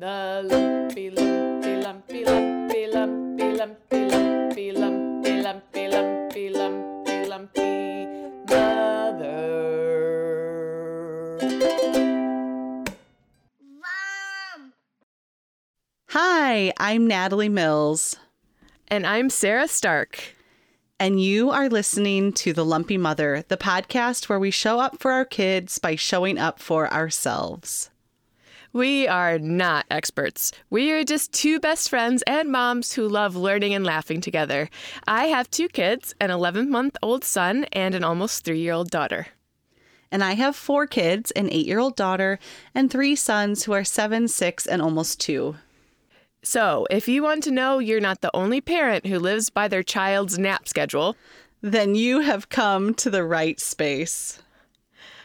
The lumpy, lumpy, lumpy, lumpy, lumpy, lumpy, lumpy, lumpy, lumpy, lumpy, lumpy, lumpy mother. Hi, I'm Natalie Mills, And I'm Sarah Stark. and you are listening to The Lumpy Mother, the podcast where we show up for our kids by showing up for ourselves. We are not experts. We are just two best friends and moms who love learning and laughing together. I have two kids an 11 month old son and an almost three year old daughter. And I have four kids an eight year old daughter and three sons who are seven, six, and almost two. So, if you want to know you're not the only parent who lives by their child's nap schedule, Then you have come to the right space.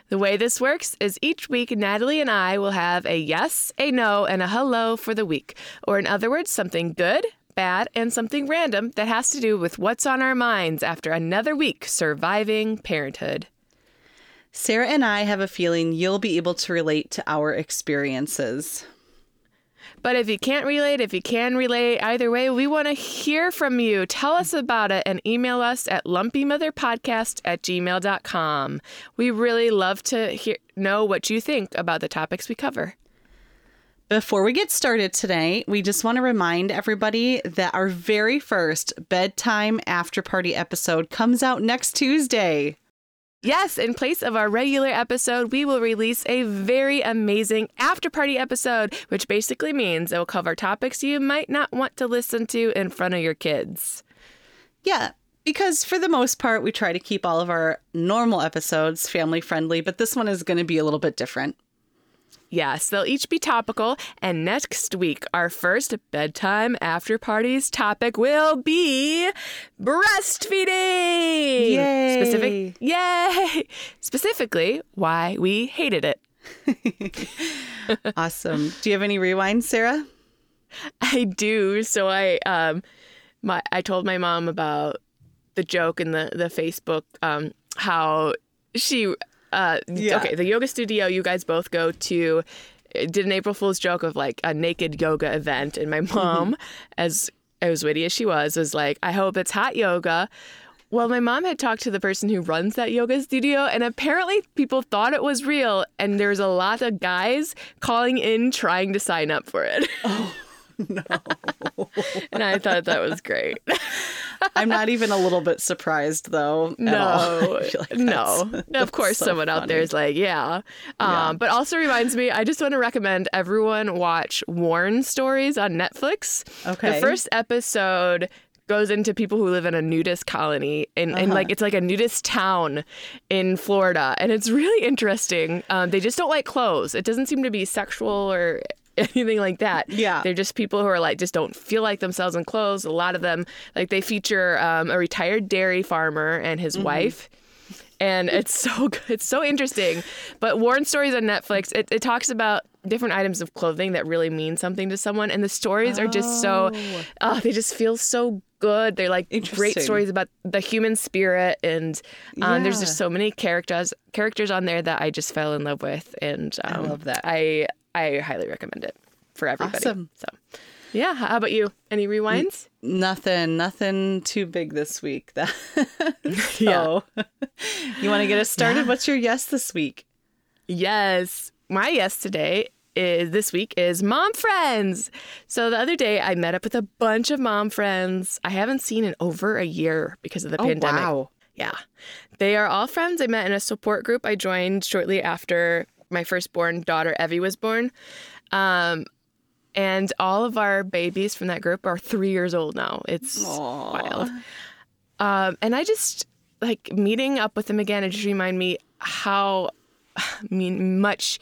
The way this works is each week Natalie and I will have a yes, a no, and a hello for the week. Or, in other words, something good, bad, and something random that has to do with what's on our minds after another week surviving parenthood. Sarah and I have a feeling you'll be able to relate to our experiences. But if you can't relate, if you can relate, either way, we want to hear from you. Tell us about it and email us at lumpymotherpodcast at gmail.com. We really love to hear, know what you think about the topics we cover. Before we get started today, we just want to remind everybody that our very first bedtime after party episode comes out next Tuesday. Yes, in place of our regular episode, we will release a very amazing after party episode, which basically means it will cover topics you might not want to listen to in front of your kids. Yeah, because for the most part, we try to keep all of our normal episodes family friendly, but this one is going to be a little bit different. Yes, they'll each be topical, and next week, our first bedtime after parties topic will be breastfeeding. Yay. Specific, yay! Specifically, why we hated it. Awesome. Do you have any rewind, Sarah? I do. So I um my I told my mom about the joke in the the Facebook um how she uh Yeah. okay, the yoga studio you guys both go to did an April Fool's joke of like a naked yoga event and my mom as as witty as she was was like I hope it's hot yoga. Well, my mom had talked to the person who runs that yoga studio, and apparently people thought it was real, and there's a lot of guys calling in trying to sign up for it. and I thought that was great. I'm not even a little bit surprised, though. at all. No, like no. that's- Of course, so someone out there is like, yeah. Um, Yeah. But also reminds me, I just want to recommend everyone watch Worn Stories on Netflix. Okay. The first episode goes into people who live in a nudist colony and, and Uh-huh. like it's like a nudist town in Florida and it's really interesting. Um, they just don't like clothes. It doesn't seem to be sexual or anything like that. Yeah. They're just people who are like just don't feel like themselves in clothes. A lot of them like they feature um, a retired dairy farmer and his Mm-hmm. wife. And it's so good. It's so interesting. But Worn Stories on Netflix, it, it talks about different items of clothing that really mean something to someone. And the stories are just so, oh, they just feel so good. They're like great stories about the human spirit. And um, there's just so many characters characters on there that I just fell in love with. And um, I love that. I, I highly recommend it for everybody. Awesome. So, yeah. How about you? Any rewinds? Nothing, nothing too big this week. That Yeah. so, you want to get us started? What's your yes this week? Yes. My yes today is this week is mom friends. So the other day I met up with a bunch of mom friends I haven't seen in over a year because of the oh, pandemic. Oh, wow. Yeah. They are all friends I met in a support group I joined shortly after my firstborn daughter Evie was born. Um and all of our babies from that group are three years old now. It's wild. Um, and I just like meeting up with them again. It just remind me how I mean much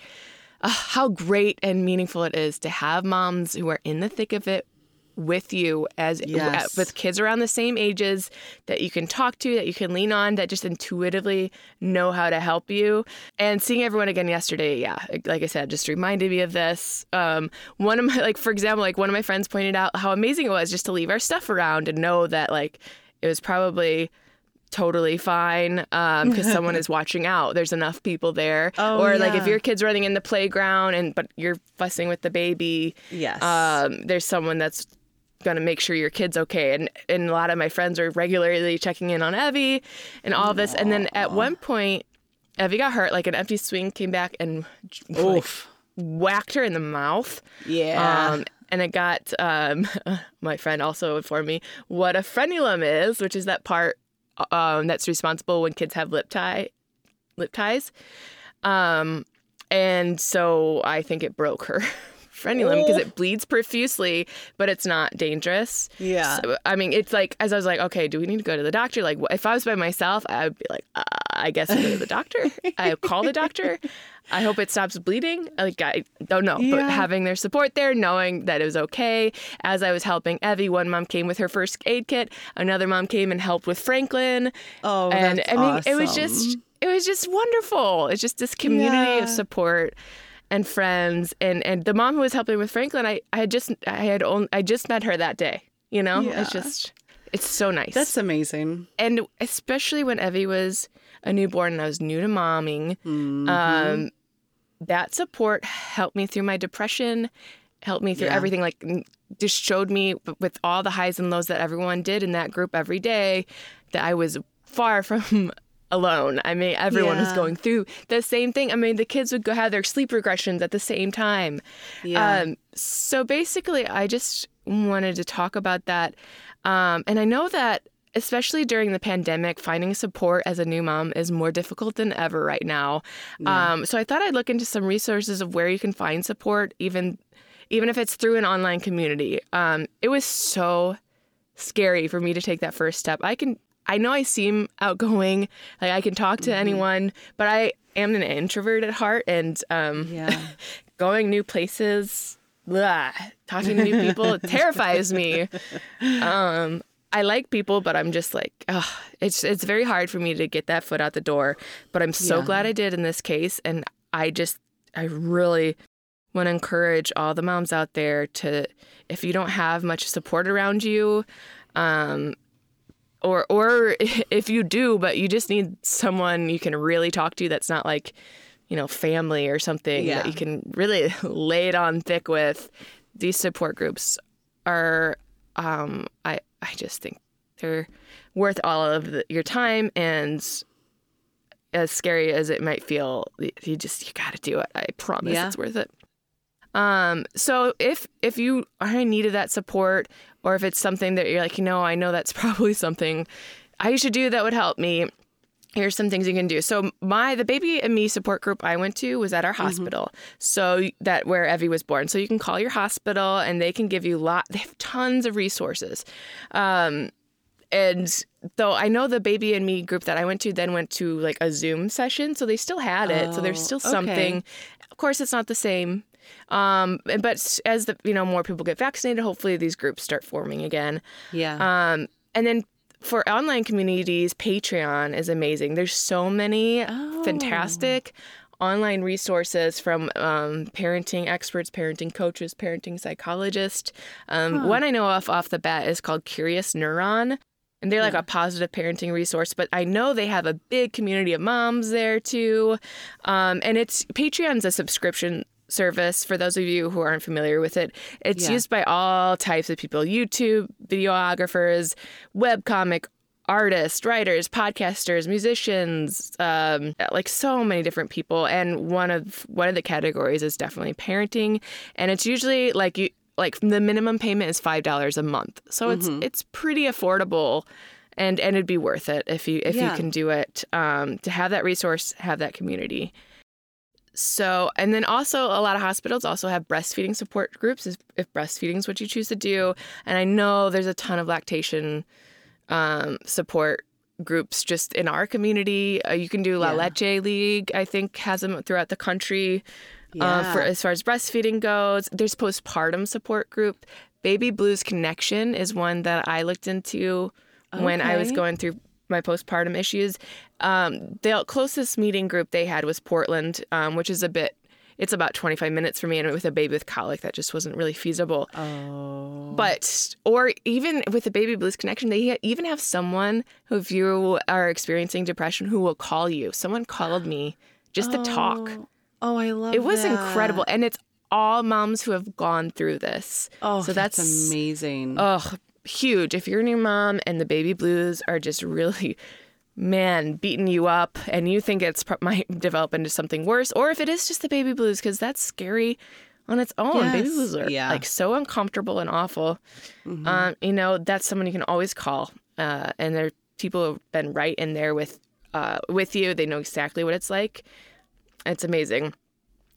uh, how great and meaningful it is to have moms who are in the thick of it with you as Yes. with kids around the same ages that you can talk to that you can lean on that just intuitively know how to help you and seeing everyone again yesterday yeah like i said just reminded me of this um, one of my like for example like one of my friends pointed out how amazing it was just to leave our stuff around and know that like it was probably totally fine because someone is watching out. There's enough people there. Oh, or like if your kid's running in the playground and but you're fussing with the baby, Yes. um, there's someone that's gonna make sure your kid's okay. And and a lot of my friends are regularly checking in on Evie and all this. And then at one point, Evie got hurt. Like an empty swing came back and like, whacked her in the mouth. Yeah. Um, and it got um, my friend also informed me what a frenulum is, which is that part um, that's responsible when kids have lip tie, lip ties. Um, and so I think it broke her frenulum because it bleeds profusely, but it's not dangerous. Yeah. So, I mean, it's like as I was like, okay, do we need to go to the doctor? Like, if I was by myself, I would be like, uh, I guess I go to the doctor. I call the doctor. I hope it stops bleeding. Like, I don't know, Yeah. but having their support there, knowing that it was okay. As I was helping Evie, one mom came with her first aid kit. Another mom came and helped with Franklin. Oh, and I mean, it was just, it was just wonderful. It's just this community Yeah. of support and friends and and the mom who was helping with Franklin I I had just I had only, I just met her that day you know Yeah. it's just it's so nice That's amazing. and especially when Evie was a newborn and I was new to momming Mm-hmm. um that support helped me through my depression helped me through Yeah. everything like just showed me with all the highs and lows that everyone did in that group every day that I was far from alone. I mean, everyone was going through the same thing. I mean, the kids would go have their sleep regressions at the same time. Yeah. Um, so basically, I just wanted to talk about that. Um, and I know that, especially during the pandemic, finding support as a new mom is more difficult than ever right now. Um, so I thought I'd look into some resources of where you can find support, even even if it's through an online community. Um, it was so scary for me to take that first step. I can I know I seem outgoing, like I can talk to Mm-hmm. anyone, but I am an introvert at heart and um Yeah. going new places, blah, talking to new people terrifies me. Um I like people, but I'm just like, ugh, it's it's very hard for me to get that foot out the door. But I'm so Yeah. glad I did in this case, and I just I really want to encourage all the moms out there to, if you don't have much support around you, um, or or if you do, but you just need someone you can really talk to that's not like, you know, family or something Yeah. that you can really lay it on thick with. These support groups are, um, I I just think they're worth all of the, your time and as scary as it might feel, you just you got to do it. I promise Yeah. it's worth it. Um, so if if you are in need of that support, or if it's something that you're like, you know, I know that's probably something I should do that would help me. Here's some things you can do. So my the baby and me support group I went to was at our hospital. So that where Evie was born. So you can call your hospital and they can give you lot. They have tons of resources. Um, and though I know the baby and me group that I went to then went to like a Zoom session, so they still had it. so there's Oh, still okay. something. Of course, it's not the same. Um, but as the you know more people get vaccinated, hopefully these groups start forming again. Yeah. Um, and then for online communities, Patreon is amazing. There's so many Oh. fantastic online resources from um, parenting experts, parenting coaches, parenting psychologists. Um, One I know off off the bat is called Curious Neuron. And they're like a positive parenting resource, but I know they have a big community of moms there too. Um, and it's Patreon's a subscription service for those of you who aren't familiar with it. It's Yeah. used by all types of people YouTube videographers, webcomic artists, writers, podcasters, musicians, um, like so many different people. And one of one of the categories is definitely parenting, and it's usually like you like the minimum payment is five dollars a month, so it's it's pretty affordable. And, and it'd be worth it if you if Yeah. you can do it um, to have that resource, have that community. So, and then also a lot of hospitals also have breastfeeding support groups if, if breastfeeding is what you choose to do. And I know there's a ton of lactation um, support groups just in our community. Uh, you can do La Yeah. Leche League, I think, has them throughout the country. Uh, for as far as breastfeeding goes, there's postpartum support group. Baby Blues Connection is one that I looked into when I was going through my postpartum issues. Um, the closest meeting group they had was Portland, um, which is a bit. it's about 25 minutes for me, and with a baby with colic, that just wasn't really feasible. Oh. But or even with the Baby Blues Connection, they even have someone who, if you are experiencing depression, who will call you. Someone called me just to talk. Oh, I love It It was incredible, and it's all moms who have gone through this. Oh, so that's, that's amazing. Ugh, huge. If you're a new mom and the baby blues are just really, man, beating you up, and you think it's might develop into something worse, or if it is just the baby blues, because that's scary on its own. Baby blues are yeah. like so uncomfortable and awful. Um, you know, that's someone you can always call, uh, and there people who've been right in there with uh, with you. They know exactly what it's like. It's amazing.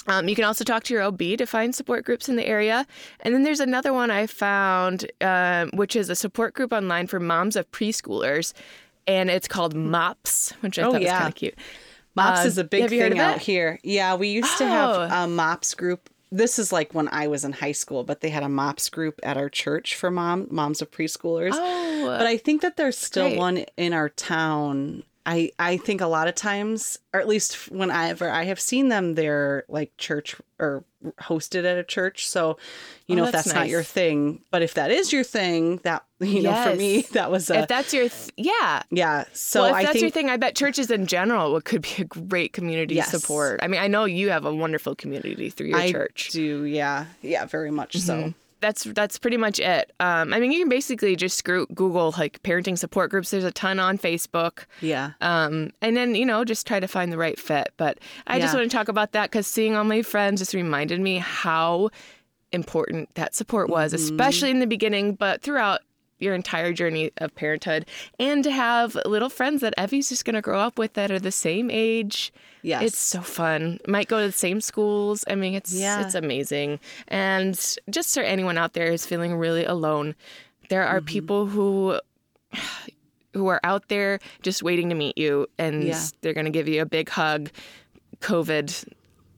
Um, you can also talk to your OB to find support groups in the area. And then there's another one I found, um, which is a support group online for moms of preschoolers. And it's called MOPS, which I Oh, thought yeah. was kind of cute. Mops Uh, is a big have you heard thing out here. Yeah, we used to have Oh. a Mops group. This is like when I was in high school, but they had a Mops group at our church for mom moms of preschoolers. Oh, But I think that there's still great. one in our town. I I think a lot of times, or at least whenever I have seen them, they're like church or hosted at a church. So, you Oh, know, if that's that's not your thing, but if that is your thing, that you know, for me, that was a if that's your, th- yeah. yeah. So well, if I that's think your thing, I bet churches in general could be a great community Yes. support. I mean, I know you have a wonderful community through your I church. do. Yeah, yeah, very much so. Mm-hmm. That's that's pretty much it. Um, I mean, you can basically just screw, Google like parenting support groups. There's a ton on Facebook. Yeah. Um, and then, you know, just try to find the right fit. But I just want to talk about that because seeing all my friends just reminded me how important that support was, Mm-hmm. especially in the beginning, but throughout your entire journey of parenthood. And to have little friends that Evie's just going to grow up with that are the same age. Yes. It's so fun. Might go to the same schools. I mean, it's Yeah. it's amazing. And just for anyone out there who's feeling really alone, there are Mm-hmm. people who who are out there just waiting to meet you and Yeah. they're going to give you a big hug covid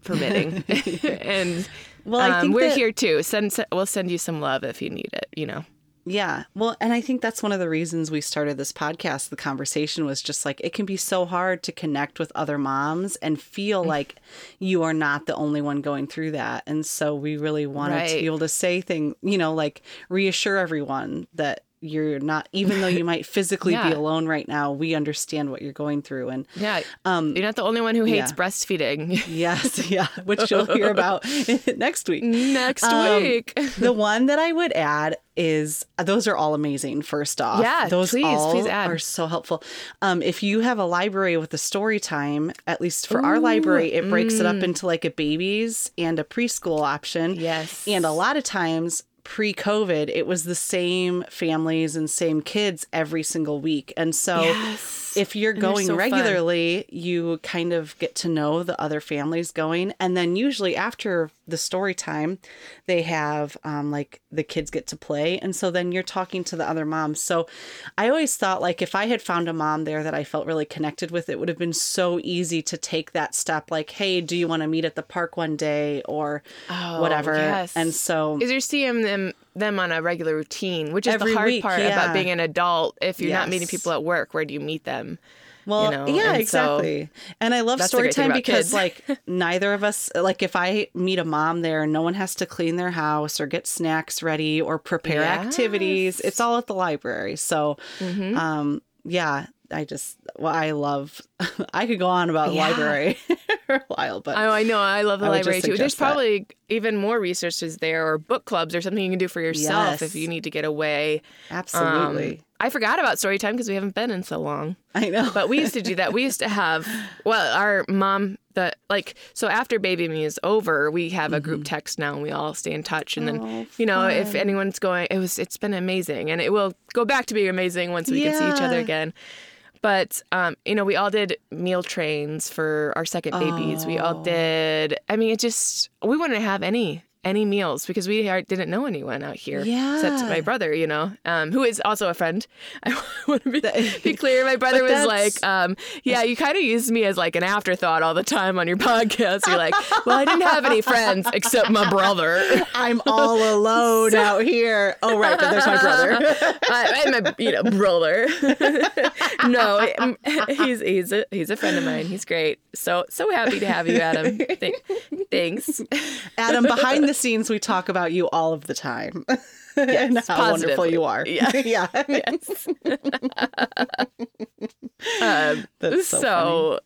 permitting and Well, I um, think we're that- here too send we'll send you some love if you need it you know Yeah. Well, and I think that's one of the reasons we started this podcast. The conversation was just like it can be so hard to connect with other moms and feel Mm. like you are not the only one going through that. And so we really wanted to be able to say things, you know, like reassure everyone that you're not even though you might physically be alone right now, we understand what you're going through and yeah um you're not the only one who hates yeah. breastfeeding yes, yeah, which you'll hear about next week. next Um, week the one that I would add is those are all amazing. First off, Yeah, those please, all please add. are so helpful. Um, if you have a library with a story time, at least for our library, it breaks it up into like a babies and a preschool option. mm. Yes. and a lot of times pre-COVID, it was the same families and same kids every single week, and so yes if you're going so fun. regularly, you kind of get to know the other families going. And then usually after the story time, they have um, like the kids get to play. And so then you're talking to the other moms. So I always thought like if I had found a mom there that I felt really connected with, it would have been so easy to take that step like, hey, do you want to meet at the park one day or Oh, whatever? yes. And so is you're seeing them them on a regular routine, which is the hard week, part yeah. about being an adult. If you're not meeting people at work, where do you meet them? Well, know, yeah, and so- exactly. and I love story time because kids. like neither of us like if I meet a mom there, no one has to clean their house or get snacks ready or prepare activities. It's all at the library. So Mm-hmm. um yeah, I just well, I love I could go on about Yeah. library for a while, but Oh, I know. I love the I library too. There's that. probably even more resources there, or book clubs, or something you can do for yourself Yes. if you need to get away. Um, absolutely. I forgot about story time because we haven't been in so long. I know. But we used to do that. We used to have, well, our mom, the like, so after Baby Me is over, we have a group text now and we all stay in touch. And then, Mm-hmm. Oh, you know, if anyone's going, it was, it's been amazing and it will go back to being amazing once we can see each other again. But, um, you know, we all did meal trains for our second babies. We all Oh. did, I mean, it just, we wouldn't have any any meals because we didn't know anyone out here except my brother, you know, um, who is also a friend. I want to be, be clear. My brother was like, um, "Yeah, you kind of used me as like an afterthought all the time on your podcast." You're like, "Well, I didn't have any friends except my brother." I'm all alone out here. Oh, right, but there's my brother. I, I'm a you know brother. no, he's he's a he's a friend of mine. He's great. So so happy to have you, Adam. Th- thanks. Adam, behind the scenes, we talk about you all of the time. and how wonderful you are. Yeah. yeah. Yes. um, That's so, so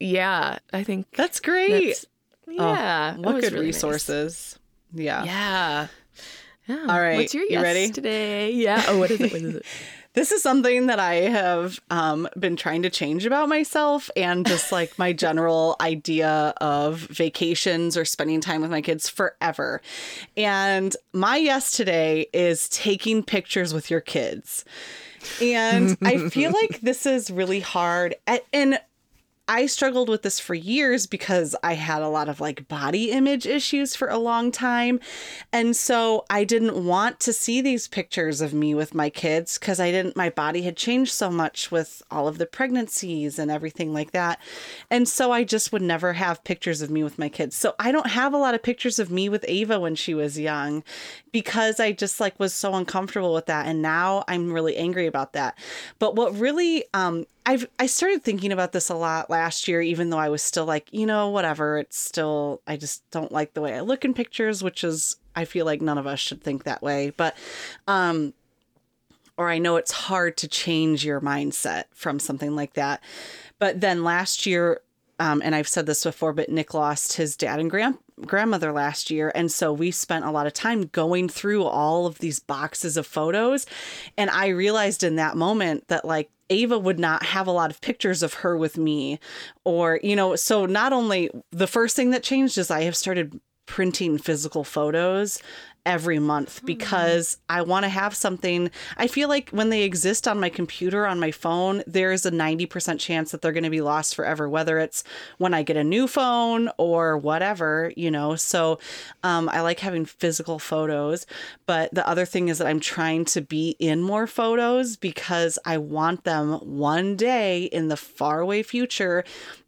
yeah, I think That's great. that's yeah. that what good really nice. resources. Yeah. Yeah. Yeah. All right, What's your you yes ready? today? Yeah. Oh, what is it? What is it? This is something that I have um, been trying to change about myself and just like my general idea of vacations or spending time with my kids forever. And my yes today is taking pictures with your kids. And I feel like this is really hard. And I struggled with this for years because I had a lot of like body image issues for a long time. And so I didn't want to see these pictures of me with my kids because I didn't, my body had changed so much with all of the pregnancies and everything like that. And so I just would never have pictures of me with my kids. So I don't have a lot of pictures of me with Ava when she was young because I just like was so uncomfortable with that. And now I'm really angry about that. But what really, um, I've I started thinking about this a lot last year, even though I was still like, you know, whatever. It's still I just don't like the way I look in pictures, which is I feel like none of us should think that way. But um or I know it's hard to change your mindset from something like that. But then last year, um, and I've said this before, but Nick lost his dad and grand grandmother last year, and so we spent a lot of time going through all of these boxes of photos, and I realized in that moment that like Ava would not have a lot of pictures of her with me, or you know, so not only the first thing that changed is I have started printing physical photos every month because I want to have something. I feel like when they exist on my computer, on my phone, there is a 90% chance that they're going to be lost forever, whether it's when I get a new phone or whatever, you know. So um, I like having physical photos. But the other thing is that I'm trying to be in more photos because I want them one day in the faraway future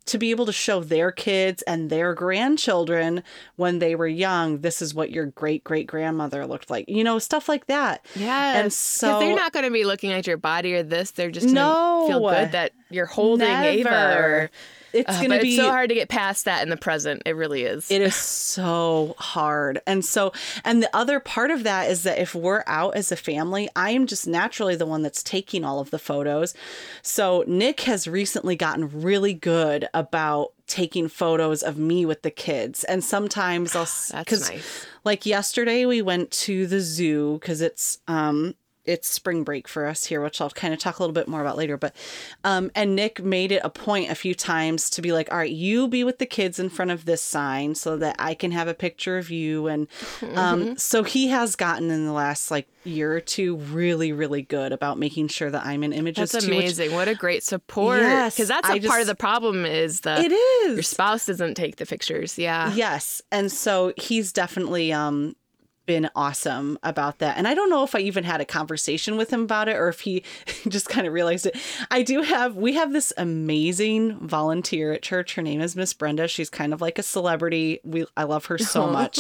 to be able to show their kids and their grandchildren when they were young, this is what your great great grandmother looked like. You know, stuff like that. Yeah. And so they're not going to be looking at your body or this. They're just going to No. feel good that you're holding Ava. Never. Or, it's uh, going to be it's so hard to get past that in the present. It really is. It is so hard. And so, and the other part of that is that if we're out as a family, I am just naturally the one that's taking all of the photos. So, Nick has recently gotten really good about taking photos of me with the kids. And sometimes I'll, because nice. like yesterday, we went to the zoo because it's, um, it's spring break for us here, which I'll kind of talk a little bit more about later. But, um, and Nick made it a point a few times to be like, all right, you be with the kids in front of this sign so that I can have a picture of you. And, um, so he has gotten in the last like year or two really, really good about making sure that I'm in images That's too. which- amazing. what a great support. Yes, Because that's a I part just- of the problem is that it is. your spouse doesn't take the pictures. Yeah. Yes. And so he's definitely um been awesome about that. And I don't know if I even had a conversation with him about it or if he just kind of realized it. I do have we have this amazing volunteer at church. Her name is Miss Brenda. She's kind of like a celebrity. We I love her so much.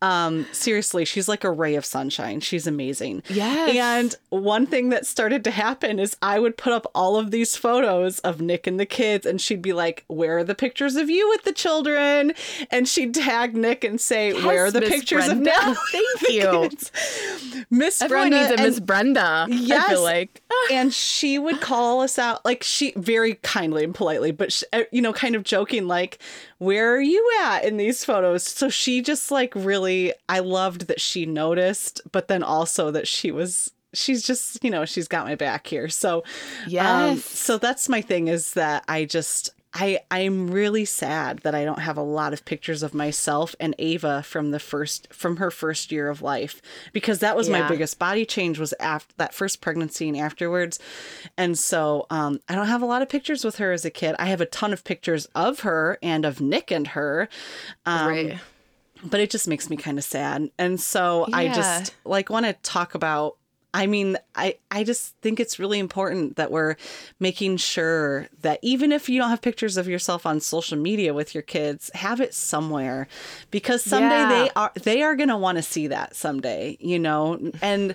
Um seriously, she's like a ray of sunshine. She's amazing. Yes. And one thing that started to happen is I would put up all of these photos of Nick and the kids, and she'd be like, Where are the pictures of you with the children? And she'd tag Nick and say, Where are the Miss pictures Brenda. of Nick? Thank you. Miss Everyone Brenda. needs a and- Miss Brenda. I Yes. feel like. and she would call us out like she very kindly and politely but sh uh, you know kind of joking like where are you at in these photos so she just like really i loved that she noticed but then also that she was she's just you know she's got my back here so um, Yes. so that's my thing is that i just I, I'm really sad that I don't have a lot of pictures of myself and Ava from the first from her first year of life because that was my biggest body change was after that first pregnancy and afterwards and so um, i don't have a lot of pictures with her as a kid i have a ton of pictures of her and of nick and her um, right. but it just makes me kind of sad. And so I just like want to talk about I mean, I I just think it's really important that we're making sure that even if you don't have pictures of yourself on social media with your kids, have it somewhere because someday Yeah. they are they are going to want to see that someday, you know. And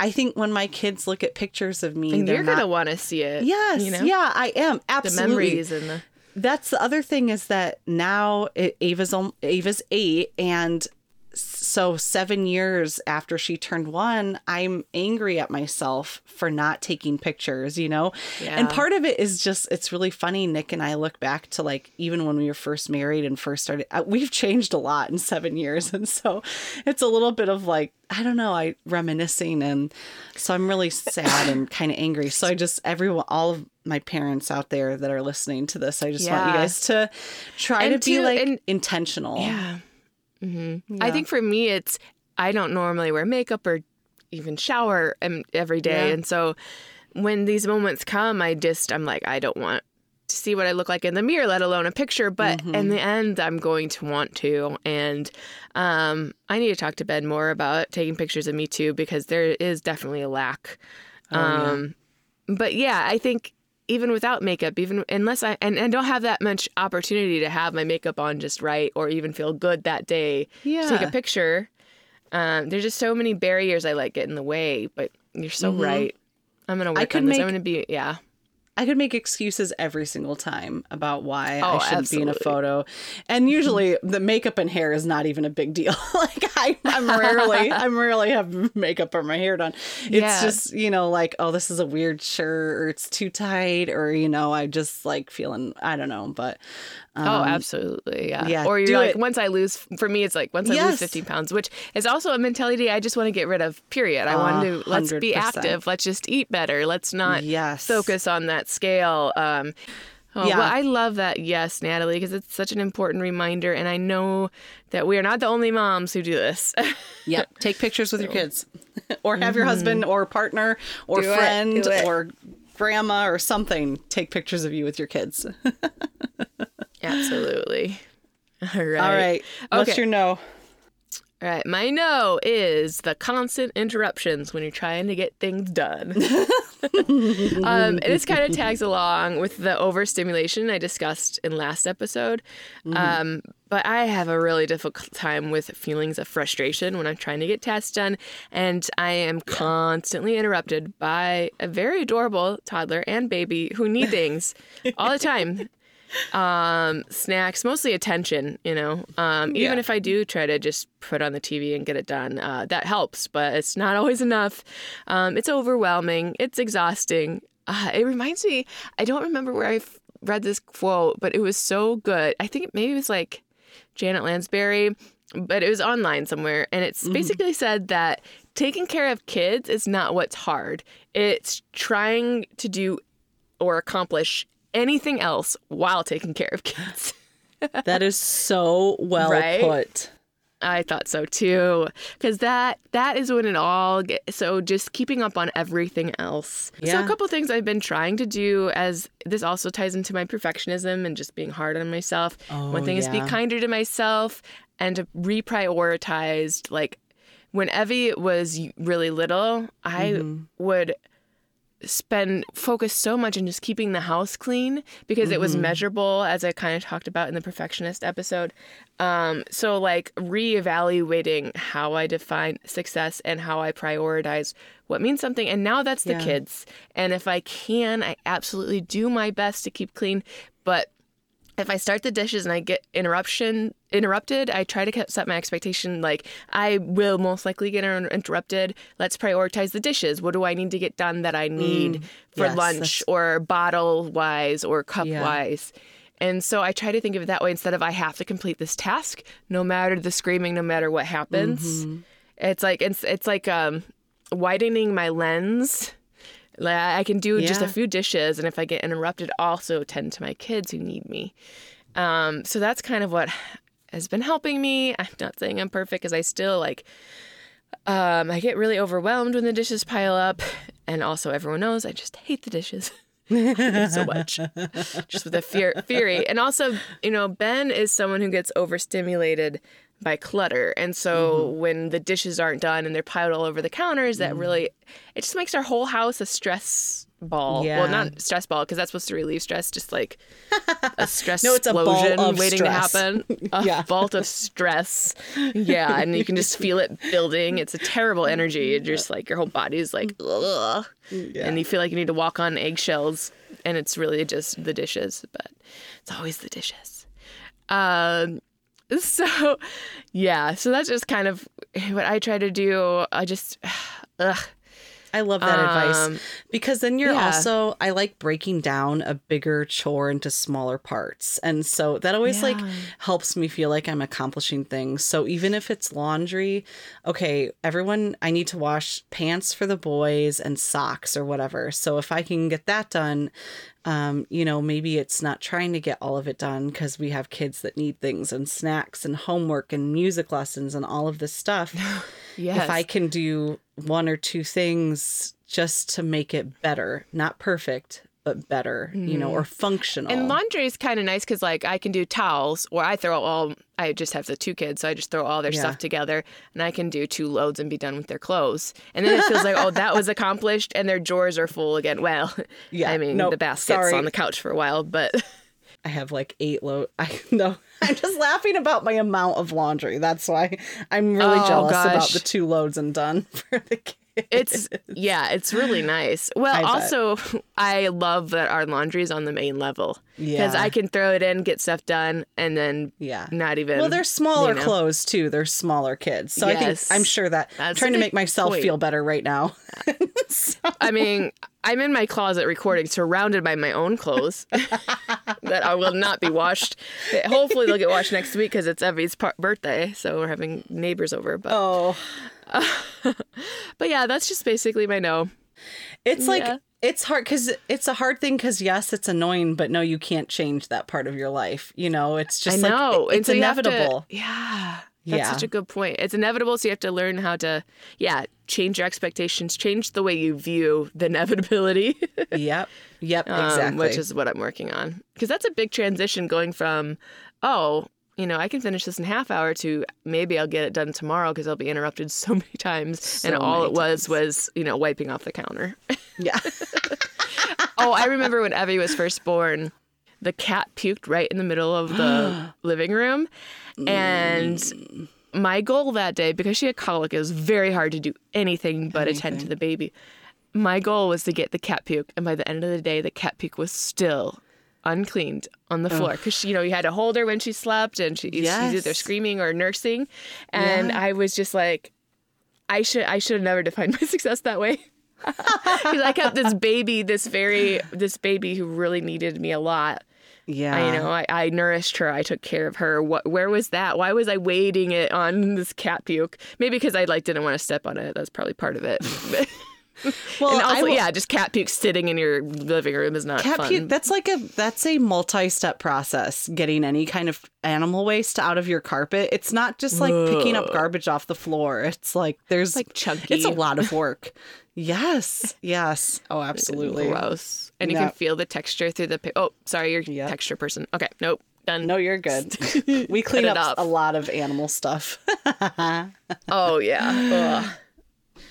I think when my kids look at pictures of me, And they're you're not, gonna want to see it. Yes, you know? yeah, I am absolutely. The memories and the that's the other thing is that now Ava's Ava's eight, and so seven years after she turned one, I'm angry at myself for not taking pictures, you know? And part of it is just, it's really funny. Nick and I look back to like even when we were first married and first started, uh, we've changed a lot in seven years. And so it's a little bit of like, I don't know, I reminiscing. And so I'm really sad and kind of angry. So I just, everyone, all of my parents out there that are listening to this, I just want you guys to try And to be like and- intentional. Yeah. Hmm Yeah. I think for me, it's I don't normally wear makeup or even shower every day, Yeah. and so when these moments come, I just I'm like I don't want to see what I look like in the mirror, let alone a picture. But Mm-hmm. in the end, I'm going to want to, and um, I need to talk to Ben more about taking pictures of me too because there is definitely a lack. Oh, yeah. um, But yeah, I think even without makeup, even unless I and, and don't have that much opportunity to have my makeup on just right or even feel good that day to take a picture. Um, there's just so many barriers I let get in the way, but you're so right. I'm gonna work Mm-hmm. could on this. make- I'm gonna be yeah. I could make excuses every single time about why Oh, I shouldn't be in a photo. And usually the makeup and hair is not even a big deal. like I, I'm rarely, I'm rarely have makeup or my hair done. It's Yeah. just, you know, like, oh, this is a weird shirt or it's too tight or, you know, I just like feeling, I don't know, but oh, um, absolutely, yeah. yeah, or you're like it. once I lose. For me, it's like once I Yes. lose 15 pounds, which is also a mentality I just want to get rid of. Period. I want to let's be 100%. active. Let's just eat better. Let's not Yes. focus on that scale. Um, oh, Yeah. Well, I love that. Yes, Natalie, because it's such an important reminder, and I know that we are not the only moms who do this. Yep. Take pictures with your kids or have your husband or partner or Mm-hmm. Do friend do it. or grandma or something take pictures of you with your kids. Absolutely. All right. All right. What's Okay. your no? All right. My no is the constant interruptions when you're trying to get things done. um, and this kind of tags along with the overstimulation I discussed in last episode. Um, but I have a really difficult time with feelings of frustration when I'm trying to get tasks done. And I am constantly interrupted by a very adorable toddler and baby who need things all the time um snacks mostly attention you know? Um even Yeah. if i do try to just put on the tv and get it done uh that helps but it's not always enough. Um it's overwhelming it's exhausting. Uh, it reminds me i don't remember where i f- read this quote but it was so good. I think maybe it was like janet lansbury but it was online somewhere and it's basically said that taking care of kids is not what's hard. It's trying to do or accomplish anything else while taking care of kids. That is so well Right? put. I thought so too, because that that is when it all gets. So just keeping up on everything else. Yeah. So a couple things I've been trying to do, as this also ties into my perfectionism and just being hard on myself. Oh, One thing is be kinder to myself and to reprioritize. Like when Evie was really little, I Mm-hmm. would spend focus so much on just keeping the house clean because it was Mm-hmm. measurable as i kind of talked about in the perfectionist episode um, so like reevaluating how i define success and how i prioritize what means something and now that's the Yeah. kids and if i can i absolutely do my best to keep clean but if I start the dishes and I get interruption interrupted, I try to set my expectation like I will most likely get interrupted. Let's prioritize the dishes. What do I need to get done that I need for Mm, yes, lunch that's- or bottle wise or cup Yeah. wise? And so I try to think of it that way instead of I have to complete this task no matter the screaming, no matter what happens. Mm-hmm. It's like it's it's like um widening my lens. Like I can do just a few dishes, and if I get interrupted, also tend to my kids who need me. Um, so that's kind of what has been helping me. I'm not saying I'm perfect, because I still like. Um, I get really overwhelmed when the dishes pile up, and also everyone knows I just hate the dishes. I hate them so much, just with a fear, fury, and also, you know, Ben is someone who gets overstimulated by clutter. And so when the dishes aren't done and they're piled all over the counters, that really it just makes our whole house a stress ball. Yeah. Well, not stress ball because that's supposed to relieve stress, just like a stress No, it's a ball of waiting stress. to happen. A Yeah. vault of stress. Yeah, and you can just feel it building. It's a terrible energy. You're just like your whole body's like ugh. And you feel like you need to walk on eggshells and it's really just the dishes, but it's always the dishes. Um so yeah, so that's just kind of what I try to do. I just ugh. I love that advice Um, because then you're yeah. also I like breaking down a bigger chore into smaller parts. And so that always like helps me feel like I'm accomplishing things. So even if it's laundry, okay, everyone I need to wash pants for the boys and socks or whatever. So if I can get that done, um, you know, maybe it's not trying to get all of it done because we have kids that need things and snacks and homework and music lessons and all of this stuff. Yes. If I can do one or two things just to make it better, not perfect, but better, you know, or mm-hmm. functional. And laundry is kind of nice because, like, I can do towels, or I throw all. I just have the two kids, so I just throw all their Yeah. stuff together, and I can do two loads and be done with their clothes. And then it feels like, oh, that was accomplished, and their drawers are full again. Well, Yeah, I mean, nope, the basket's sorry. on the couch for a while, but I have like eight load. I know. I'm just laughing about my amount of laundry. That's why I'm really Oh, jealous about the two loads and done for the kids. It's yeah, it's really nice. Well, I bet. also, I love that our laundry is on the main level because Yeah. I can throw it in, get stuff done, and then Yeah. not even. Well, they're smaller you know. clothes too. They're smaller kids. So I think I'm sure that I'm That's trying to make myself point. feel better right now. I mean, I'm in my closet recording, surrounded by my own clothes that I will not be washed. Hopefully, they'll get washed next week because it's Evie's par- birthday, so we're having neighbors over. But Oh, but yeah, that's just basically my no. it's like Yeah. it's hard because it's a hard thing because yes, it's annoying, but no, you can't change that part of your life. You know, it's just I know, like it's so have to- inevitable. yeah, that's Yeah. such a good point. It's inevitable, so you have to learn how to, yeah, change your expectations, change the way you view the inevitability. yep, yep, um, exactly. which is what I'm working on. Because that's a big transition going from, oh, you know, I can finish this in half hour to maybe I'll get it done tomorrow because I'll be interrupted so many times. and So all many it was was, you know, wiping off the counter. yeah. oh, I remember when Evie was first born, the cat puked right in the middle of the living room. And mm. my goal that day, because she had colic, it was very hard to do anything but attend to the baby. My goal was to get the cat puke, and by the end of the day, the cat puke was still uncleaned on the floor because you know you had to hold her when she slept, and she, she's either screaming or nursing, and Yeah. I was just like, I should I should have never defined my success that way. Because I kept this baby, this very this baby who really needed me a lot. Yeah. I, you know, I, I nourished her. I took care of her. What? Where was that? Why was I waiting it on this cat puke? Maybe because I like didn't want to step on it. That's probably part of it. Well, and also, will- yeah, just cat puke sitting in your living room is not Cat fun. puke, that's like a that's a multi-step process getting any kind of animal waste out of your carpet. It's not just like picking up garbage off the floor. It's like there's like chunky. It's a lot of work. yes. Yes. Oh, absolutely. Gross. And you can feel the texture through the. Pa- oh, sorry, you're Yep. texture person. Okay, nope, done. No, you're good. we clean up up. a lot of animal stuff. Oh yeah. Ugh.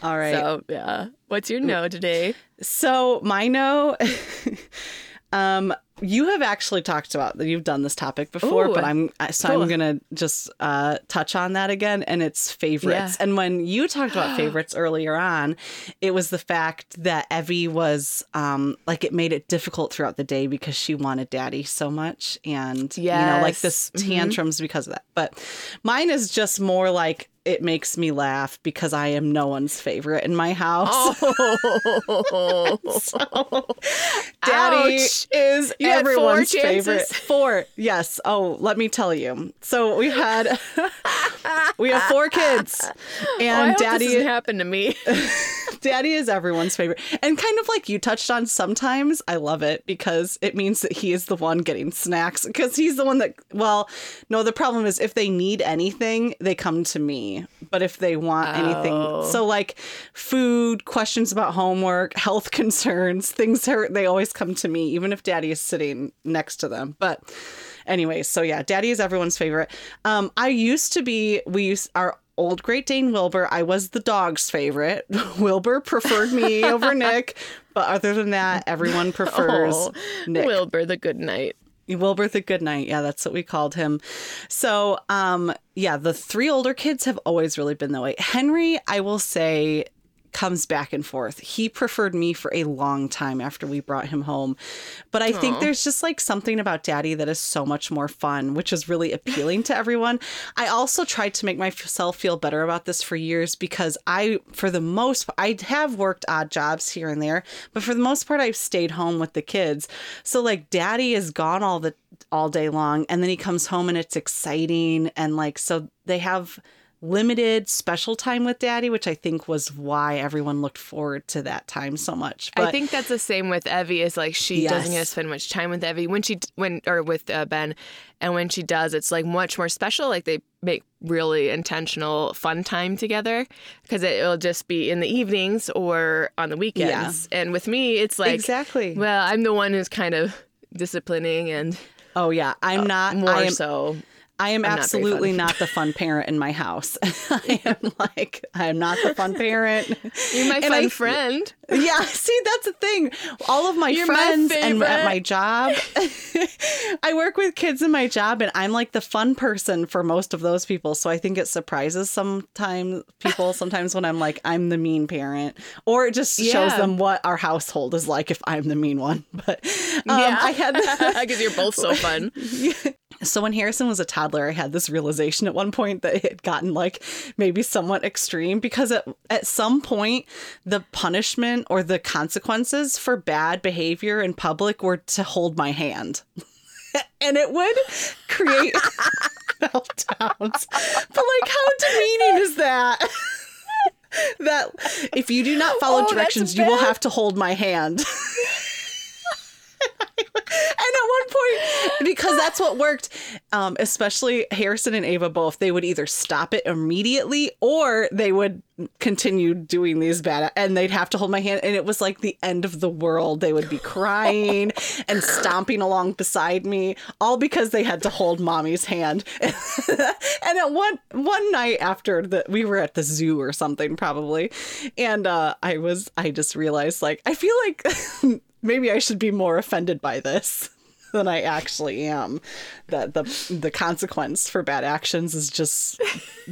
All right. So yeah. What's your no today? So my no, um, you have actually talked about that. You've done this topic before, Ooh, but I'm so cool. I'm gonna just uh, touch on that again. And it's favorites. Yeah. And when you talked about favorites earlier on, it was the fact that Evie was um, like it made it difficult throughout the day because she wanted daddy so much, and you know, like this Yes. Mhm. tantrums because of that. But mine is just more like. It makes me laugh because I am no one's favorite in my house. Oh. Daddy Ouch. is You had four everyone's favorite. Four. Yes. Oh, let me tell you. So we had we have four kids, Oh, and hope Daddy. this doesn't happen to me. Daddy is everyone's favorite. And kind of like you touched on, sometimes I love it because it means that he is the one getting snacks because he's the one that, well, no, the problem is if they need anything, they come to me. But if they want anything, Oh. so like food, questions about homework, health concerns, things are, they always come to me, even if daddy is sitting next to them. But anyway, so yeah, daddy is everyone's favorite. Um, I used to be, we used our old Great Dane Wilbur. I was the dog's favorite. Wilbur preferred me over Nick, but other than that, everyone prefers Oh, Nick. Wilbur the Good Night. Wilbur the Good Night. Yeah, that's what we called him. So, um, yeah, the three older kids have always really been that way. Henry, I will say, comes back and forth. He preferred me for a long time after we brought him home. But I think there's just like something about daddy that is so much more fun, which is really appealing to everyone. I also tried to make myself feel better about this for years because I, for the most, I have worked odd jobs here and there, but for the most part, I've stayed home with the kids. So like daddy is gone all the all day long and then he comes home and it's exciting and like so they have limited special time with daddy which i think was why everyone looked forward to that time so much I think that's the same with Evie. Is like she doesn't get to spend much time with Evie when she when or with uh, Ben, and when she does, it's like much more special. Like they make really intentional fun time together because it, will just be in the evenings or on the weekends. And with me, it's like exactly well, I'm the one who's kind of disciplining and oh yeah i'm not more i am so. I am I'm absolutely fun. not the fun parent in my house. I am like, I'm not the fun parent. You're my And fun I- friend. Yeah, see, that's the thing. All of my You're my friends and at my job, I work with kids in my job, and I'm like the fun person for most of those people. So I think it surprises sometimes people. Sometimes when I'm like, I'm the mean parent, or it just shows them what our household is like if I'm the mean one. But um, yeah, I had that because you're both so fun. So when Harrison was a toddler, I had this realization at one point that it had gotten like maybe somewhat extreme because at, at some point the punishment or the consequences for bad behavior in public were to hold my hand. and it would create meltdowns. But like how demeaning is that? that if you do not follow Oh, directions, you will have to hold my hand. And at one point, because that's what worked, um, especially Harrison and Ava both, they would either stop it immediately or they would continue doing these bad, and they'd have to hold my hand. And it was like the end of the world. They would be crying and stomping along beside me, all because they had to hold mommy's hand. and at one one night after that, we were at the zoo or something probably, and uh, I was, I just realized like I feel like. maybe I should be more offended by this than I actually am. That the the consequence for bad actions is just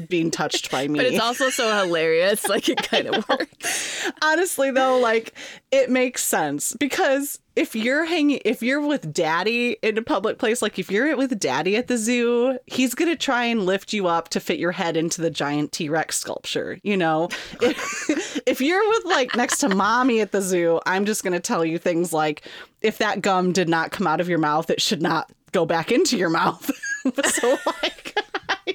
being touched by me. But it's also so hilarious. Like it kind of works. Honestly though, like it makes sense because if you're hanging if you're with daddy in a public place, like if you're with daddy at the zoo, he's gonna try and lift you up to fit your head into the giant T-Rex sculpture, you know? if, if you're with like next to mommy at the zoo, I'm just gonna tell you things like if that gum did not come out of your mouth, it should not go back into your mouth. so like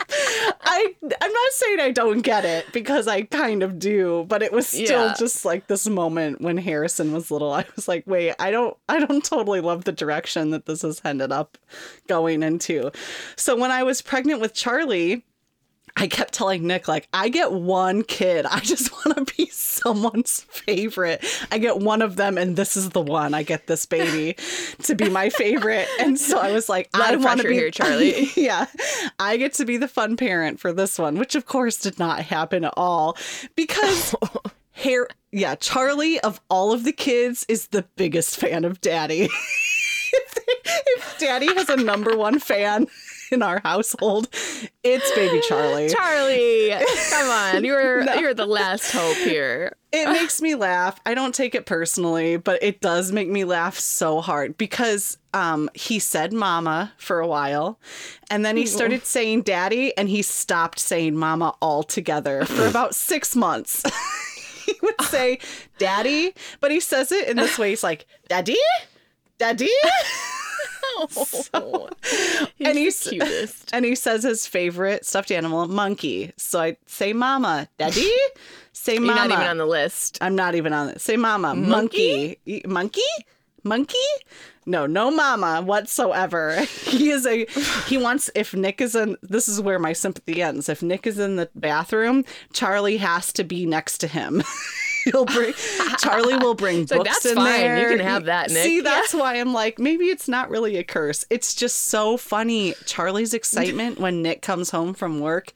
I I'm not saying I don't get it because I kind of do, but it was still Yeah. just like this moment when Harrison was little. I was like, wait, I don't I don't totally love the direction that this has ended up going into. So when I was pregnant with Charlie, I kept telling Nick, like, I get one kid. I just want to be someone's favorite. I get one of them, and this is the one. I get this baby to be my favorite. And so I was like, I want to be here, Charlie. yeah, I get to be the fun parent for this one, which of course did not happen at all because. Hair, yeah, Charlie of all of the kids is the biggest fan of Daddy. if, if Daddy has a number one fan in our household, it's baby Charlie. Charlie, come on. You're you're the last hope here. it makes me laugh. I don't take it personally, but it does make me laugh so hard because um, he said mama for a while and then he started saying daddy and he stopped saying mama altogether for about six months. he would say daddy, but he says it in this way. He's like, daddy, daddy. He's And he's- cutest. and he says his favorite stuffed animal, monkey. So I say, "Mama, Daddy." Say, You're "Mama." not even on the list. I'm not even on it. Say, "Mama, monkey, monkey, monkey." No, no, mama whatsoever. He is a. He wants. If Nick is in, this is where my sympathy ends. If Nick is in the bathroom, Charlie has to be next to him. He'll bring. Charlie will bring like, books "That's in fine. there. You can have that, Nick." See, that's why I'm like, maybe it's not really a curse. It's just so funny. Charlie's excitement when Nick comes home from work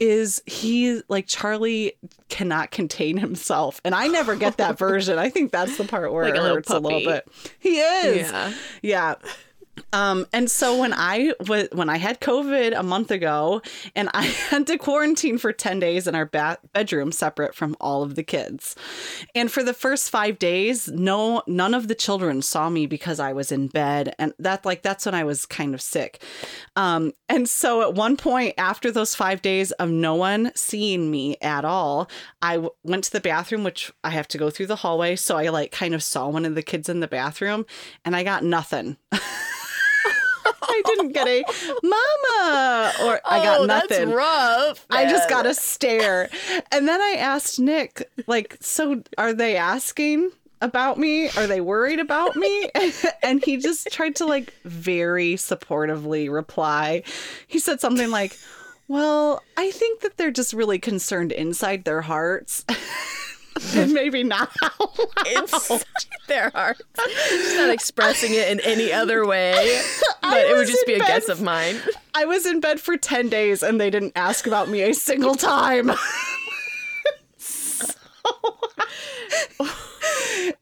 is he like Charlie cannot contain himself, and I never get that version. I think that's the part where Like it a hurts a little bit. He is, Yeah. yeah. Um, and so when I was when I had COVID a month ago, and I had to quarantine for ten days in our ba- bedroom, separate from all of the kids, and for the first five days, no, none of the children saw me because I was in bed, and that like that's when I was kind of sick. Um, and so at one point after those five days of no one seeing me at all, I w- went to the bathroom, which I have to go through the hallway. So I like kind of saw one of the kids in the bathroom, and I got nothing. I didn't get a mama or I got oh, nothing. That's rough. I just got a stare. And then I asked Nick, like, so are they asking about me? Are they worried about me? And he just tried to, like, very supportively reply. He said something like, well, I think that they're just really concerned inside their hearts. and maybe not loud. their hearts. Just not expressing it in any other way. But it would just be a guess of mine. I was in bed for 10 days and they didn't ask about me a single time. So-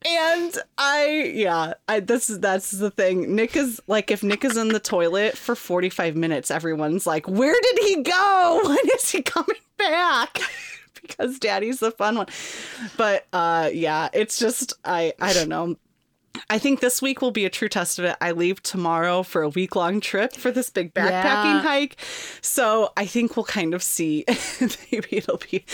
and I yeah, I this is that's the thing. Nick is like if Nick is in the toilet for 45 minutes, everyone's like, "Where did he go? When is he coming back?" Because daddy's the fun one. But uh yeah, it's just I I don't know. I think this week will be a true test of it. I leave tomorrow for a week long trip for this big backpacking Yeah. hike. So I think we'll kind of see. maybe it'll be,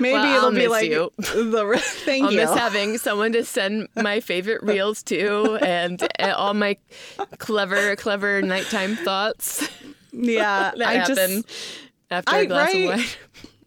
maybe Well, it'll I'll be like you. the. Thank I'll you. miss having someone to send my favorite reels to and uh, all my clever, clever nighttime thoughts yeah, that I happen just after I- a glass right. of wine.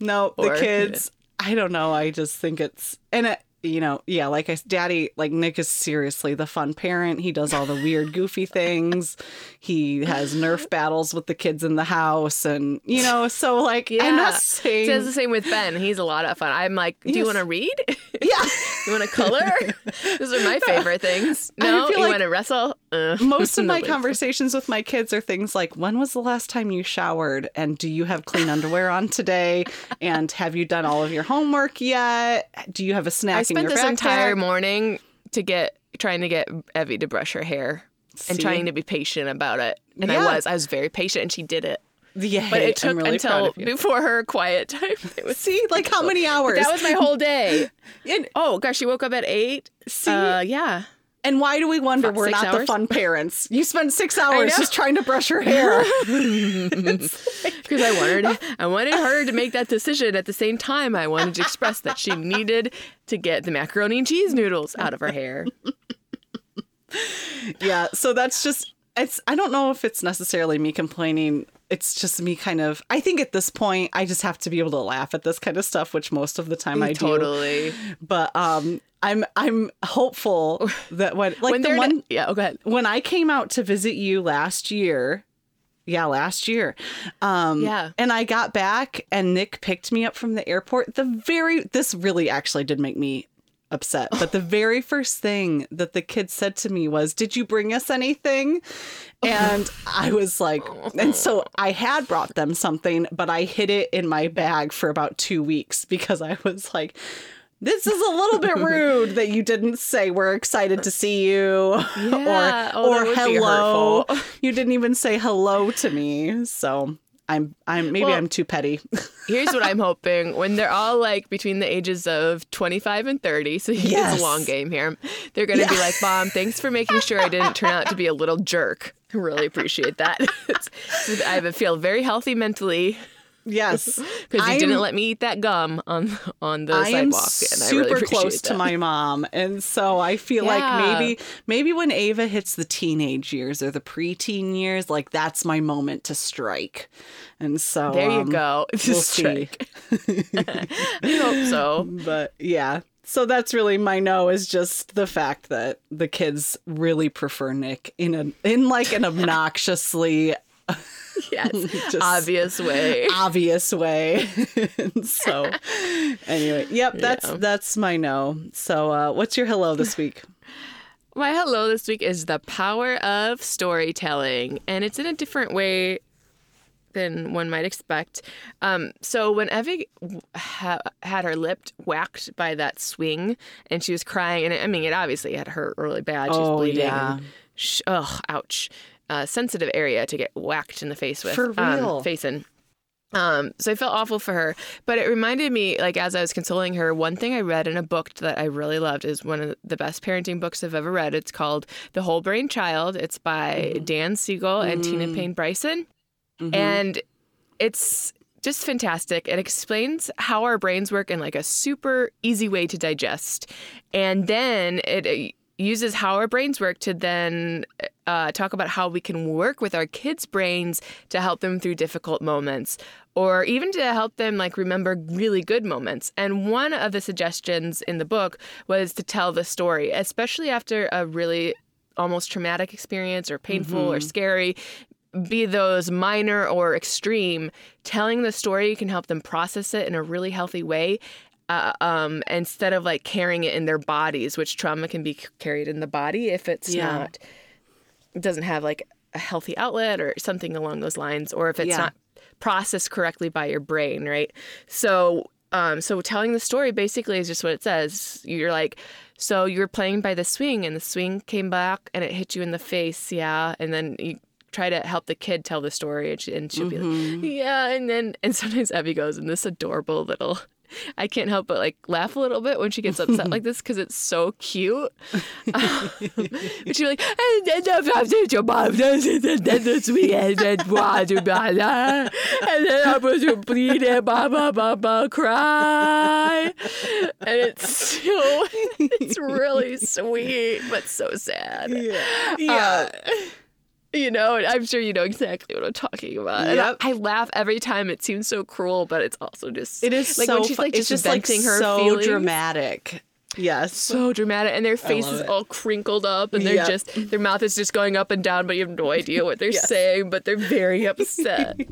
No the Or- kids. I don't know. I just think it's and it. You know, yeah, like I, daddy, like Nick is seriously the fun parent. He does all the weird, goofy things. He has Nerf battles with the kids in the house, and you know, so like, I'm not Yeah. saying, It's the same with Ben. He's a lot of fun. I'm like, do you want to read? yeah. you want to color? Those are my favorite things. No, you like want to wrestle? Uh, Most of my conversations with my kids are things like, when was the last time you showered? And do you have clean underwear on today? And have you done all of your homework yet? Do you have a snack I in spent your this backpack? entire morning to get trying to get Evie to brush her hair and trying to be patient about it. And Yeah. I was. I was very patient, and she did it. yeah, But it took really until before her quiet time. It was See, like how many hours? that was my whole day. and, Oh gosh, she woke up at eight. See? Uh, yeah. And why do we wonder we're not the fun parents? You spent six hours just trying to brush her hair. Because I wanted, I wanted her to make that decision at the same time. I wanted to express that she needed to get the macaroni and cheese noodles out of her hair. yeah, so that's just it's I don't know if it's necessarily me complaining. It's just me kind of I think at this point I just have to be able to laugh at this kind of stuff, which most of the time I do. totally. But um I'm I'm hopeful that when like when the one yeah, oh, go ahead. when I came out to visit you last year, yeah, last year. Um Yeah. and I got back and Nick picked me up from the airport. The very this really actually did make me upset. But the very first thing that the kid said to me was, "Did you bring us anything?" And I was like, and so I had brought them something, but I hid it in my bag for about 2 weeks because I was like, this is a little bit rude that you didn't say we're excited to see you Yeah. or Oh, or hello. You didn't even say hello to me. So I'm I'm maybe Well- I'm too petty. Here's what I'm hoping when they're all like between the ages of 25 and 30, so it's Yes. a long game here. They're going to be like, "Mom, thanks for making sure I didn't turn out to be a little jerk. I really appreciate that." It's- I feel very healthy mentally. Yes, because you didn't let me eat that gum on on the I am sidewalk. and I super really close to my mom, and so I feel Yeah. like maybe maybe when Ava hits the teenage years or the preteen years, like that's my moment to strike. And so There you um, go. We'll see. Strike. I hope so. But yeah. So that's really my no is just the fact that the kids really prefer Nick in a in like an obnoxiously Yes, obvious way. obvious way. So anyway, yep, that's Yeah. that's my no. So uh what's your hello this week? My hello this week is the power of storytelling, and it's in a different way than one might expect. Um, so when Evie ha- had her lip whacked by that swing, and she was crying, and it, I mean, it obviously had hurt really bad. She was Oh, bleeding. yeah. Sh- ugh, ouch. Uh, sensitive area to get whacked in the face with. For real. Um, facing. Um, so I felt awful for her, but it reminded me, like as I was consoling her, one thing I read in a book that I really loved is one of the best parenting books I've ever read. It's called The Whole Brain Child. It's by Dan Siegel and Tina Payne Bryson, and it's just fantastic. It explains how our brains work in like a super easy way to digest, and then it. uh, uses how our brains work to then uh, talk about how we can work with our kids' brains to help them through difficult moments or even to help them like remember really good moments. And one of the suggestions in the book was to tell the story especially after a really almost traumatic experience or painful or scary be those minor or extreme telling the story can help them process it in a really healthy way uh, um, instead of like carrying it in their bodies, which trauma can be carried in the body if it's Yeah. not, it doesn't have like a healthy outlet or something along those lines, or if it's Yeah. not processed correctly by your brain, right? So, um, so telling the story basically is just what it says. You're like, so you were playing by the swing, and the swing came back and it hit you in the face, yeah, and then you try to help the kid tell the story and, she, and she'll be like yeah and then and sometimes Evie goes in this adorable little I can't help but like laugh a little bit when she gets upset like this because it's so cute. Um, but she's like, and then your mom does it, and then this weekend, and blah, blah, blah, and then I was bleeding, blah, blah, blah, blah, cry. And it's so, it's really sweet, but so sad. Yeah. Uh, you know, and I'm sure you know exactly what I'm talking about. And I, I laugh every time. It seems so cruel, but it's also just it is like so when she's like it's just, just like her so feelings. dramatic. Yes. So dramatic, and their face is all crinkled up, and they're Yep. just their mouth is just going up and down, but you have no idea what they're Yes. saying, but they're very upset.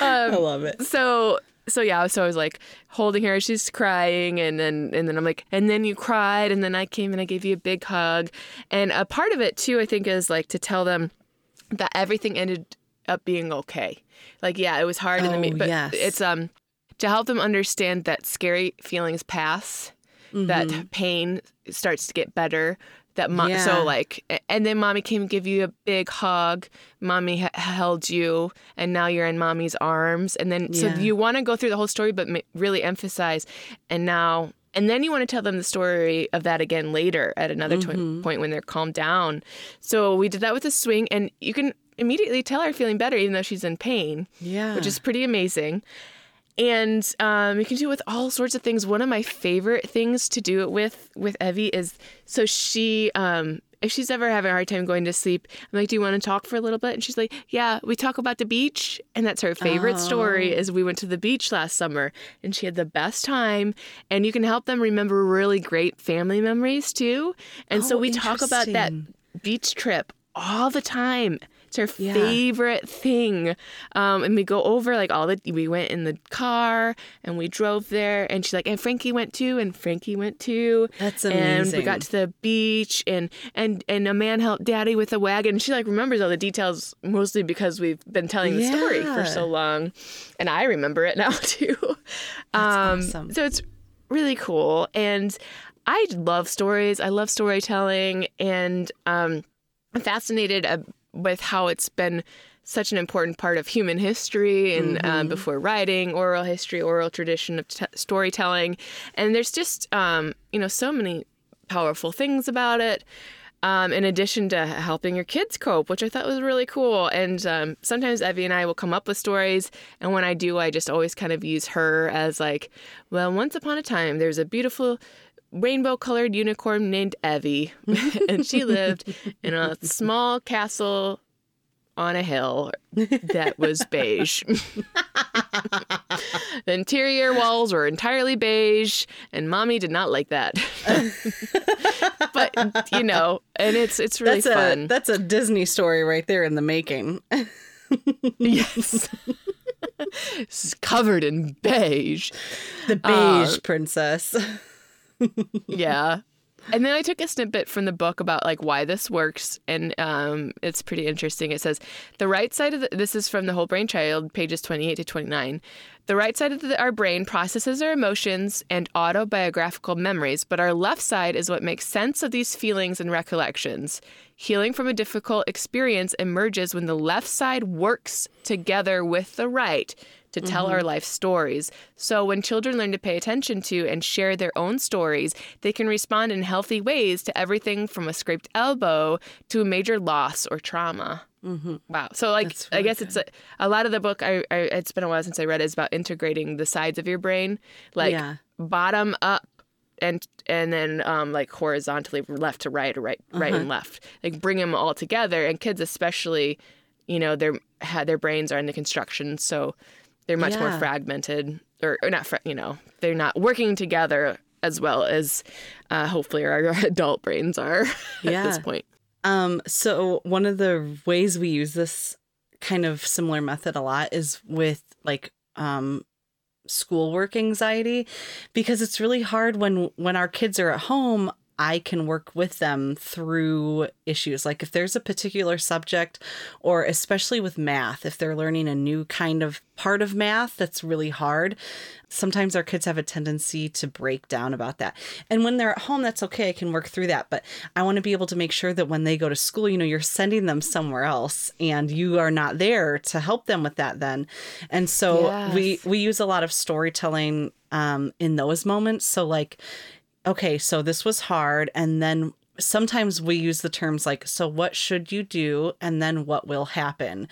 I love it. so so yeah, so I was like holding her, she's crying, and then and then I'm like, and then you cried, and then I came and I gave you a big hug, and a part of it too, I think, is like to tell them that everything ended up being okay. Like yeah, it was hard in the Oh, meet, but yes. it's um to help them understand that scary feelings pass, that pain starts to get better. That mo- Mm-hmm. Yeah. so like, and then mommy came and give you a big hug. Mommy h- held you, and now you're in mommy's arms. And then so you want to go through the whole story, but ma- really emphasize. And now, and then you want to tell them the story of that again later at another Mm-hmm. point when they're calmed down. So we did that with the swing, and you can immediately tell her feeling better, even though she's in pain Yeah. which is pretty amazing. And um, you can do it with all sorts of things. One of my favorite things to do it with with Evie is so she um, if she's ever having a hard time going to sleep, I'm like, "Do you want to talk for a little bit?" And she's like, "Yeah." We talk about the beach, and that's her favorite story. Is we went to the beach last summer, and she had the best time. And you can help them remember really great family memories too. And so Oh, we talk about that beach trip all the time. It's her Yeah. favorite thing. Um, and we go over like all the we went in the car and we drove there and she's like, and Frankie went too, and Frankie went too. That's amazing. And we got to the beach and and and a man helped daddy with a wagon. She like remembers all the details mostly because we've been telling the story for so long. And I remember it now too. um awesome. so it's really cool. And I love stories. I love storytelling and um I'm fascinated with how it's been such an important part of human history and um, before writing, oral history, oral tradition of t- storytelling. And there's just, um, you know, so many powerful things about it. um, in addition to helping your kids cope, which I thought was really cool. And um, sometimes Evie and I will come up with stories, and when I do, I just always kind of use her as like, well, once upon a time, there's a beautiful rainbow colored unicorn named Evie, and she lived in a small castle on a hill that was beige. the interior walls were entirely beige, and mommy did not like that. but you know, and it's it's really that's fun. a that's a Disney story right there in the making. yes. It's covered in beige. The uh, beige princess. Yeah. And then i took a snippet from the book about like why this works and um, it's pretty interesting. It says the right side of the, this is from the whole brain child pages 28 to 29 the right side of the, our brain processes our emotions and autobiographical memories but our left side is what makes sense of these feelings and recollections healing from a difficult experience emerges when the left side works together with the right to tell our life stories. So when children learn to pay attention to and share their own stories, they can respond in healthy ways to everything from a scraped elbow to a major loss or trauma. Mm-hmm. Wow. So like That's I really guess it's a, a lot of the book I, I it's been a while since I read it, is about integrating the sides of your brain, like Yeah. bottom up and and then um, like horizontally left to right or right right Uh-huh. and left. Like bring them all together and kids especially you know their their brains are in the construction so they're much more fragmented or, or not fra- you know they're not working together as well as uh, hopefully our adult brains are at this point. Um, so one of the ways we use this kind of similar method a lot is with like um schoolwork anxiety because it's really hard when when our kids are at home I can work with them through issues. Like if there's a particular subject, or especially with math, if they're learning a new kind of part of math that's really hard, sometimes our kids have a tendency to break down about that. And when they're at home, that's okay. I can work through that. But I want to be able to make sure that when they go to school, you know, you're sending them somewhere else and you are not there to help them with that then. And so we we use a lot of storytelling um, in those moments. So like okay, so this was hard. And then sometimes we use the terms like, so what should you do? And then what will happen?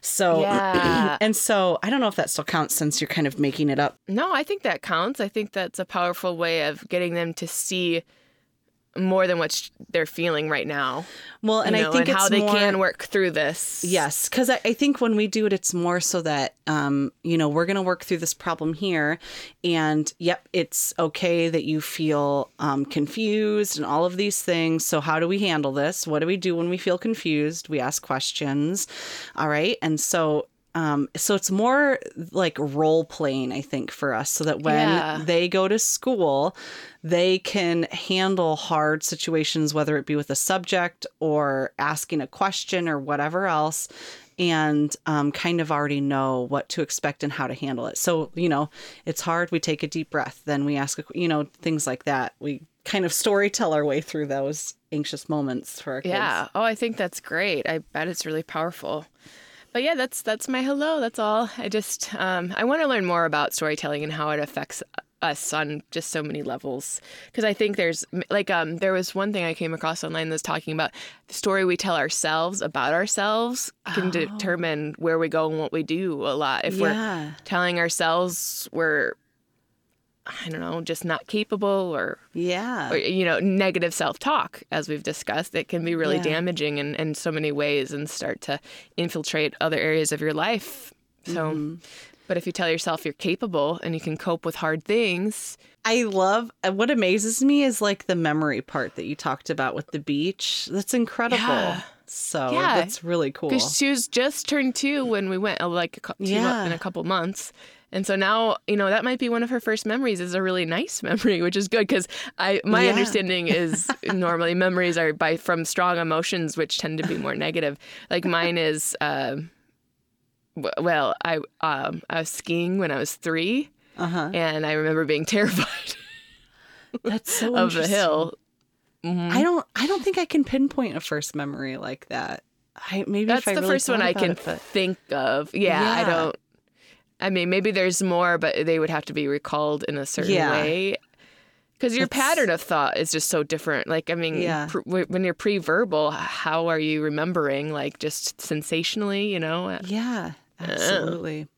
So, Yeah. and so I don't know if that still counts since you're kind of making it up. no i think that counts i think that's a powerful way of getting them to see more than what they're feeling right now Well, and you know, I think and how they more, can work through this Yes, because I, I think when we do it, it's more so that, um, you know, we're going to work through this problem here. And yep, it's okay that you feel um, confused and all of these things. So, how do we handle this? What do we do when we feel confused? We ask questions. All right. And so, um, so it's more like role playing, I think, for us, so that when Yeah. they go to school, they can handle hard situations, whether it be with a subject or asking a question or whatever else, and um, kind of already know what to expect and how to handle it. So, you know, it's hard. We take a deep breath, then we ask, a, you know, things like that. We kind of story tell our way through those anxious moments for our kids. Yeah. Oh, I think that's great. I bet it's really powerful. But yeah, that's that's my hello. That's all. I just um, I want to learn more about storytelling and how it affects us on just so many levels. Because I think there's like um, there was one thing I came across online that's talking about the story we tell ourselves about ourselves can determine where we go and what we do a lot. If we're telling ourselves we're I don't know, just not capable or Yeah. or, you know, negative self talk, as we've discussed, it can be really Yeah. damaging in, in so many ways and start to infiltrate other areas of your life. So, Mm-hmm. but if you tell yourself you're capable and you can cope with hard things, I love uh, what amazes me is like the memory part that you talked about with the beach. That's incredible. Yeah. So Yeah. that's really cool. because she was just turned two when we went, uh, like two Yeah. in a couple months. And so now, you know, that might be one of her first memories is a really nice memory, which is good because I my Yeah. understanding is normally memories are by from strong emotions, which tend to be more negative. Like mine is, w- well, I um, I was skiing when I was three, Uh huh. and I remember being terrified That's so of the hill. Mhm. I don't. I don't think I can pinpoint a first memory like that. I maybe That's the really first one I can it, but- think of. Yeah, I don't. I mean, maybe there's more, but they would have to be recalled in a certain Yeah. way. Because your That's- pattern of thought is just so different. Like, I mean, Yeah. pr- w- when you're pre-verbal, how are you remembering? Like, just sensationally, you know? Uh, Yeah, absolutely.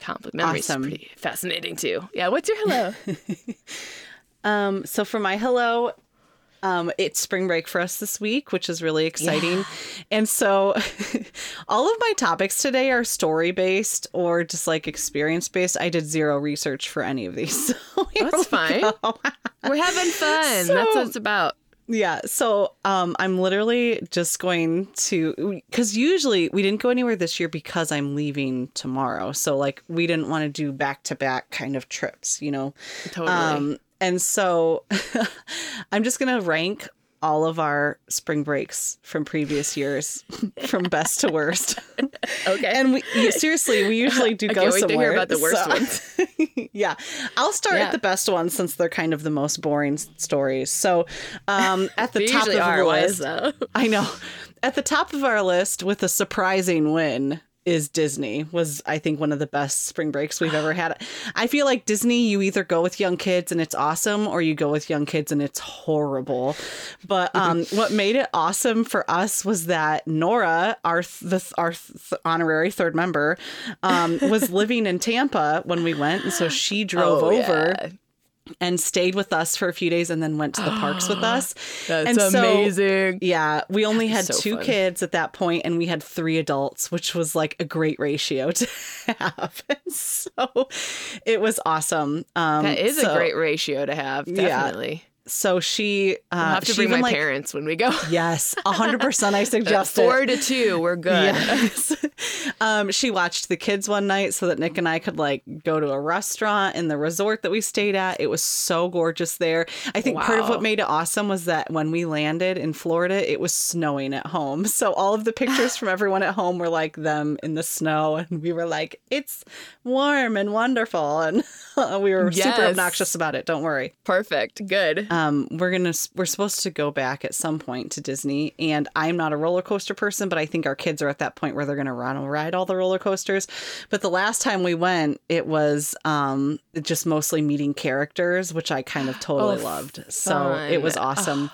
Complex memory is Awesome. pretty fascinating too. Yeah. What's your hello? Um, so for my hello, um, it's spring break for us this week, which is really exciting. And so all of my topics today are story based or just like experience based. I did zero research for any of these. So That's we fine. We're having fun. That's what it's about. Yeah. So um, I'm literally just going to, because usually we didn't go anywhere this year because I'm leaving tomorrow. So like we didn't want to do back to back kind of trips, you know? Totally. Um, and so I'm just going to rank all of our spring breaks from previous years from best to worst. okay. And we yeah, seriously, we usually do I go can't wait to hear about the worst so- ones. yeah. I'll start Yeah. at the best ones since they're kind of the most boring stories. So, um, at the top of our list, is? I know. At the top of our list with a surprising win is Disney. Was I think one of the best spring breaks we've ever had. I feel like Disney you either go with young kids and it's awesome or you go with young kids and it's horrible. But um what made it awesome for us was that Nora, our th- the th- our th- honorary third member, um was living in Tampa when we went and so she drove Oh, over yeah. And stayed with us for a few days and then went to the parks with us. That's And so- amazing. Yeah, we only had so two fun. kids at that point, and we had three adults, which was like a great ratio to have. And so it was awesome. Um, that is so- a great ratio to have. Yeah. So she, uh, I'll have to she bring my like, parents when we go. Yes, hundred percent. I suggest it. Four to two, we're good. Yes. um, she watched the kids one night so that Nick and I could like go to a restaurant in the resort that we stayed at. It was so gorgeous there. I think part of what made it awesome was that when we landed in Florida, it was snowing at home. So all of the pictures from everyone at home were like them in the snow, and we were like, "It's warm and wonderful," and we were super obnoxious about it. Don't worry. Perfect. Good. Um, we're gonna we're supposed to go back at some point to Disney, and I'm not a roller coaster person, but I think our kids are at that point where they're gonna run and ride all the roller coasters. But the last time we went, it was um just mostly meeting characters, which I kind of totally Oh, loved. So it was fun. awesome.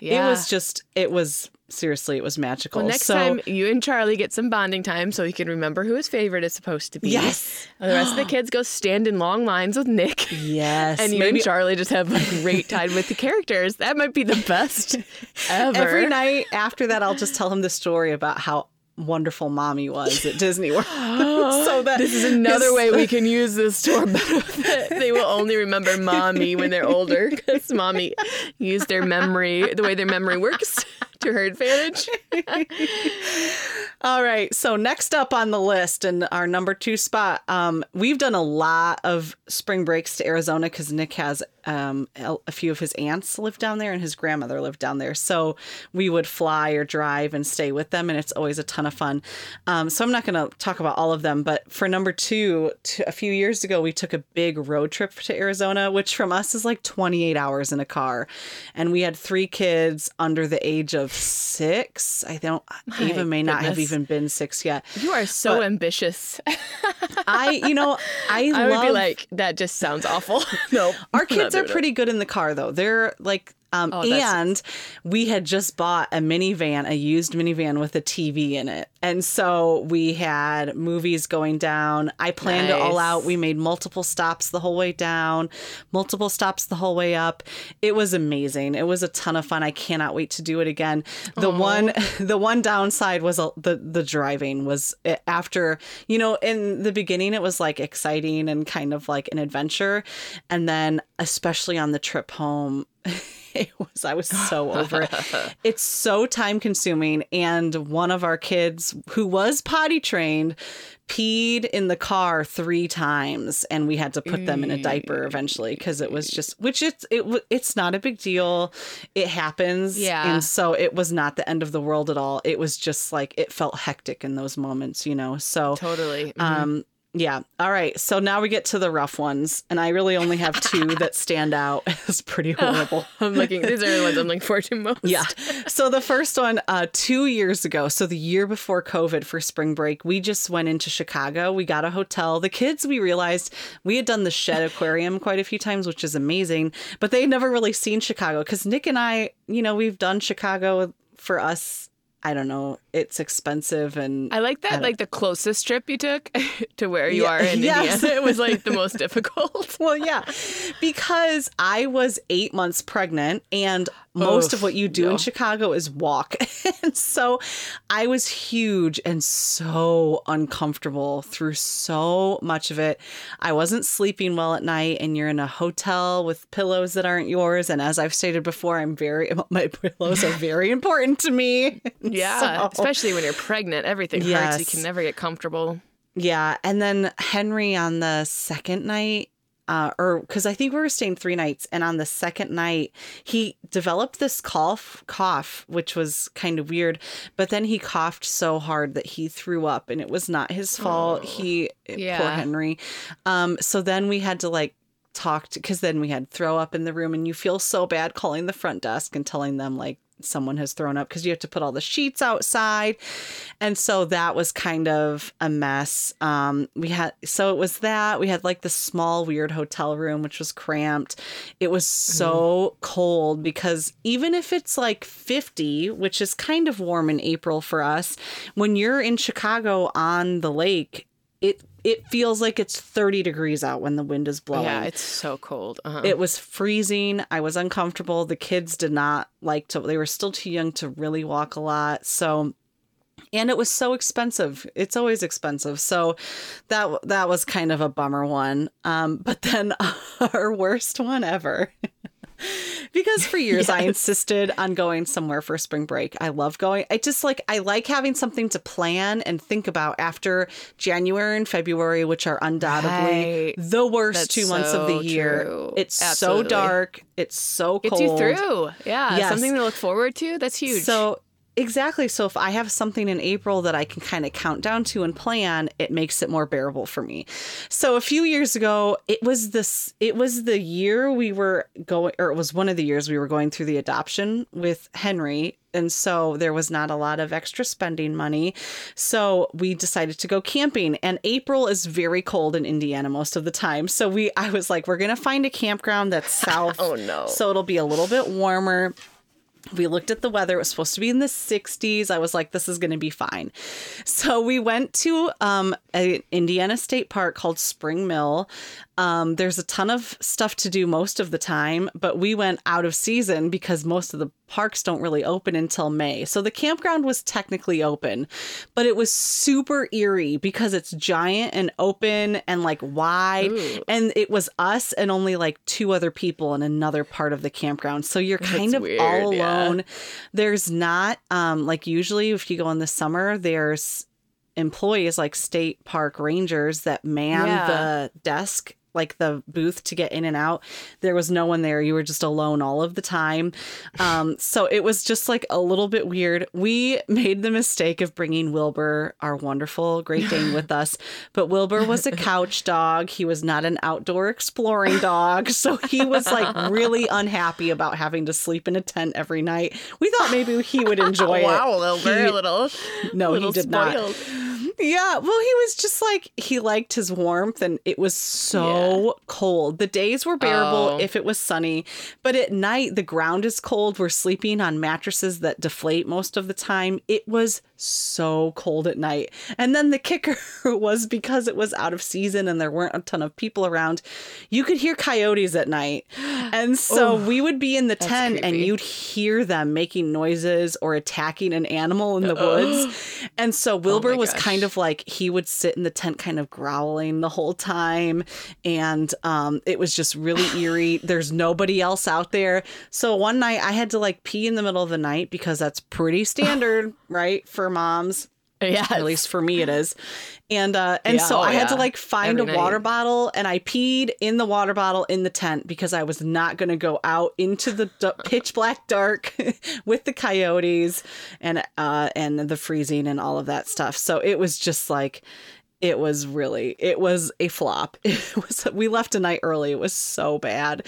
yeah. It was just it was seriously it was magical. Well, next so, time you and Charlie get some bonding time so he can remember who his favorite is supposed to be. Yes. And the rest of the kids go stand in long lines with Nick. Yes. And you maybe and Charlie just have a great time with the characters. That might be the best ever. every night after that, I'll just tell him the story about how wonderful mommy was at Disney World. so that This is another way we can use this to our benefit. They will only remember mommy when they're older because mommy used their memory, the way their memory works, to her advantage. All right. So next up on the list and our number two spot, um, we've done a lot of spring breaks to Arizona because Nick has um, a few of his aunts lived down there and his grandmother lived down there. So we would fly or drive and stay with them, and it's always a ton of fun. Um, so I'm not going to talk about all of them, but for number two, t- a few years ago, we took a big road trip to Arizona, which from us is like 28 hours in a car, and we had three kids under the age of six. I don't. Ava may not have even been six yet. You are so ambitious. I, you know, I, I love. would be like, that just sounds awful. no. our kids are pretty good in the car though. They're like. Um, Oh, and we had just bought a minivan, a used minivan with a TV in it. And so we had movies going down. I planned it all out. We made multiple stops the whole way down, multiple stops the whole way up. It was amazing. It was a ton of fun. I cannot wait to do it again. The one the one downside was the the driving was uh, after, you know, in the beginning it was like exciting and kind of like an adventure. And then especially on the trip home it was I was so over it. It's so time consuming and one of our kids who was potty trained peed in the car 3 times and we had to put them in a diaper eventually because it was just which it's it it's not a big deal. It happens Yeah. and so it was not the end of the world at all. It was just like it felt hectic in those moments, you know. So Totally. Mhm. um Yeah. All right. So now we get to the rough ones, and I really only have two that stand out as pretty horrible. I'm looking. These are the ones I'm looking forward to most. Yeah. So the first one, uh, two years ago, so the year before COVID for spring break, we just went into Chicago. We got a hotel. The kids, we realized we had done the Shedd Aquarium quite a few times, which is amazing, but they had never really seen Chicago because Nick and I, you know, we've done Chicago for us. I don't know. It's expensive and I like that. don't- Like the closest trip you took to where you Yeah, are in yes. Indiana, it was like the most difficult. well, yeah, because I was eight months pregnant, and most of what you do yeah. in Chicago is walk. and so I was huge and so uncomfortable through so much of it. I wasn't sleeping well at night, and you're in a hotel with pillows that aren't yours. And as I've stated before, I'm very, my pillows are very important to me. Yeah, So- especially when you're pregnant, everything hurts. You can never get comfortable. Yeah, and then Henry on the second night, uh, or because I think we were staying three nights, and on the second night he developed this cough, cough, which was kind of weird. But then he coughed so hard that he threw up, and it was not his fault. he, yeah. poor Henry. Um, so then we had to like talk to because then we had throw up in the room, and you feel so bad calling the front desk and telling them like someone has thrown up because you have to put all the sheets outside. And so that was kind of a mess. Um we had so it was that. We had like this small weird hotel room which was cramped. It was so cold because even if it's like 50 which is kind of warm in april for us when you're in chicago on the lake it it feels like it's 30 degrees out when the wind is blowing Yeah, it's so cold. Uh-huh. it was freezing. I was uncomfortable. The kids did not like to, they were still too young to really walk a lot. So, and it was so expensive. It's always expensive. So that that was kind of a bummer one. Um, but then our worst one ever. Because for years I insisted on going somewhere for spring break. I love going. I just like I like having something to plan and think about after January and February, which are undoubtedly Right. the worst That's two months of the year. true. It's Absolutely. so dark. It's so Gets you through. Yeah, Yes. something to look forward to. That's huge. So exactly. So if I have something in April that I can kind of count down to and plan, it makes it more bearable for me. So a few years ago, it was this it was the year we were going or it was one of the years we were going through the adoption with Henry. And so there was not a lot of extra spending money. So we decided to go camping. And April is very cold in Indiana most of the time. So we I was like, we're gonna find a campground that's oh, south. Oh, no. So it'll be a little bit warmer we looked at the weather. It was supposed to be in the 60s i was like this is going to be fine. So we went to um, an indiana state park called spring mill um, there's a ton of stuff to do most of the time but we went out of season because most of the parks don't really open until may so the campground was technically open but it was super eerie because it's giant and open and like wide Ooh. and it was us and only like two other people in another part of the campground so you're kind That's of weird, all yeah. alone there's not um like usually if you go in the summer there's employees like state park rangers that man Yeah. the desk like the booth to get in and out there was no one there. You were just alone all of the time. Um so it was just like a little bit weird. We made the mistake of bringing wilbur our wonderful great dane with us but wilbur was a couch dog. He was not an outdoor exploring dog so he was like really unhappy about having to sleep in a tent every night. We thought maybe he would enjoy it. Wow, Wilbur, He- a little. no, little he did not. Yeah, well, he was just like he liked his warmth, and it was so cold. The days were bearable Oh. if it was sunny, but at night the ground is cold. We're sleeping on mattresses that deflate most of the time. It was so cold at night, and then the kicker was because it was out of season and there weren't a ton of people around. You could hear coyotes at night, and so we would be in the tent, and you'd hear them making noises or attacking an animal in the woods. And so Wilbur Oh was kind of like he would sit in the tent kind of growling the whole time and um it was just really eerie. There's nobody else out there. So one night I had to like pee in the middle of the night because that's pretty standard, right, for moms. Yeah, At least for me it is. And uh and Yeah, so oh, I had to like find Every a water bottle and I peed in the water bottle in the tent because I was not going to go out into the d- pitch black dark with the coyotes and uh and the freezing and all of that stuff. So it was just like it was really it was a flop it was we left a night early it was so bad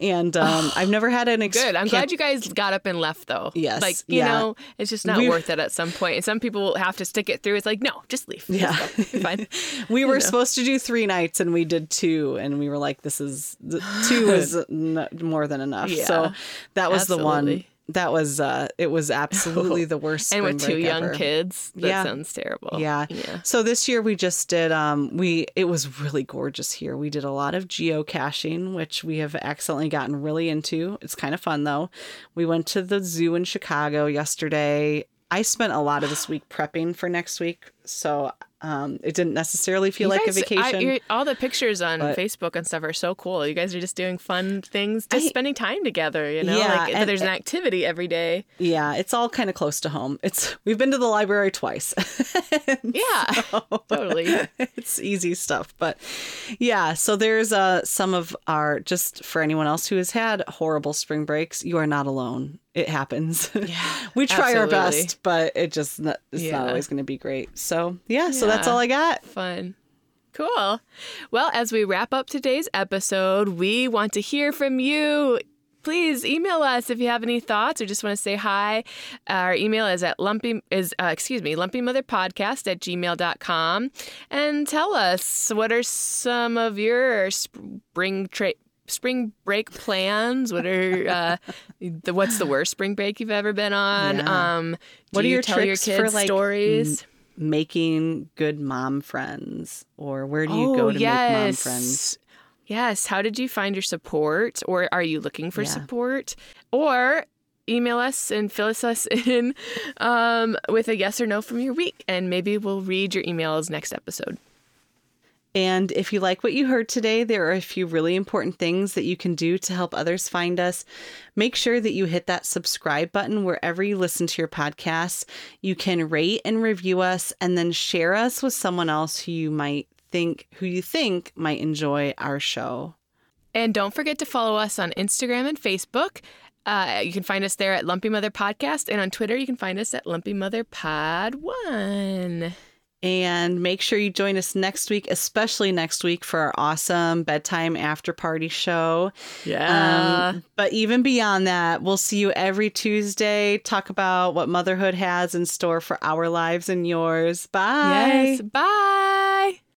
and um i've never had an ex- Good. I'm glad you guys got up and left though. Yes, Like, you yeah. know, it's just not We- worth it at some point. And some people have to stick it through. It's like, no, just leave. Yeah. You're fine. we were know. supposed to do three nights and we did two and we were like this is two is n- more than enough Yeah, so that was the one absolutely. That was uh it was absolutely the worst and with two young ever. kids, that Yeah. sounds terrible. Yeah. Yeah. So this year we just did um we it was really gorgeous here. We did a lot of geocaching, which we have accidentally gotten really into. It's kind of fun though. We went to the zoo in Chicago yesterday. I spent a lot of this week prepping for next week, so um it didn't necessarily feel You like guys- a I- vacation. you're- all the pictures on But- Facebook and stuff are so cool. You guys are just doing fun things, just I- spending time together. You know, Yeah, like and- there's an activity every day. yeah, it's all kind of close to home. It's we've been to the library twice. Yeah, totally. it's easy stuff but yeah so there's uh some of our just for anyone else who has had horrible spring breaks you are not alone it happens Yeah, we try our best but it just not, it's not always going to be great so yeah so that's all i got Fun. Cool. Well, as we wrap up today's episode, we want to hear from you. Please email us if you have any thoughts or just want to say hi. Our email is at lumpy is uh, excuse me, lumpymotherpodcast at gmail.com. And tell us what are some of your spring tra- spring break plans? What are uh, the what's the worst spring break you've ever been on? Yeah. Um, What do are you your tell tricks your for, like, stories? making good mom friends or where do you go to make mom friends Yes. How did you find your support? Or are you looking for Yeah. support? Or email us and fill us us in um, with a yes or no from your week. And maybe we'll read your emails next episode. And if you like what you heard today, there are a few really important things that you can do to help others find us. Make sure that you hit that subscribe button wherever you listen to your podcasts. You can rate and review us and then share us with someone else who you might think who you think might enjoy our show. And don't forget to follow us on Instagram and Facebook. Uh, you can find us there at Lumpy Mother Podcast. And on Twitter, you can find us at Lumpy Mother Pod 1. And make sure you join us next week, especially next week for our awesome bedtime after party show. Yeah. Um, but even beyond that, we'll see you every Tuesday. Talk about what motherhood has in store for our lives and yours. Bye. yes. Bye.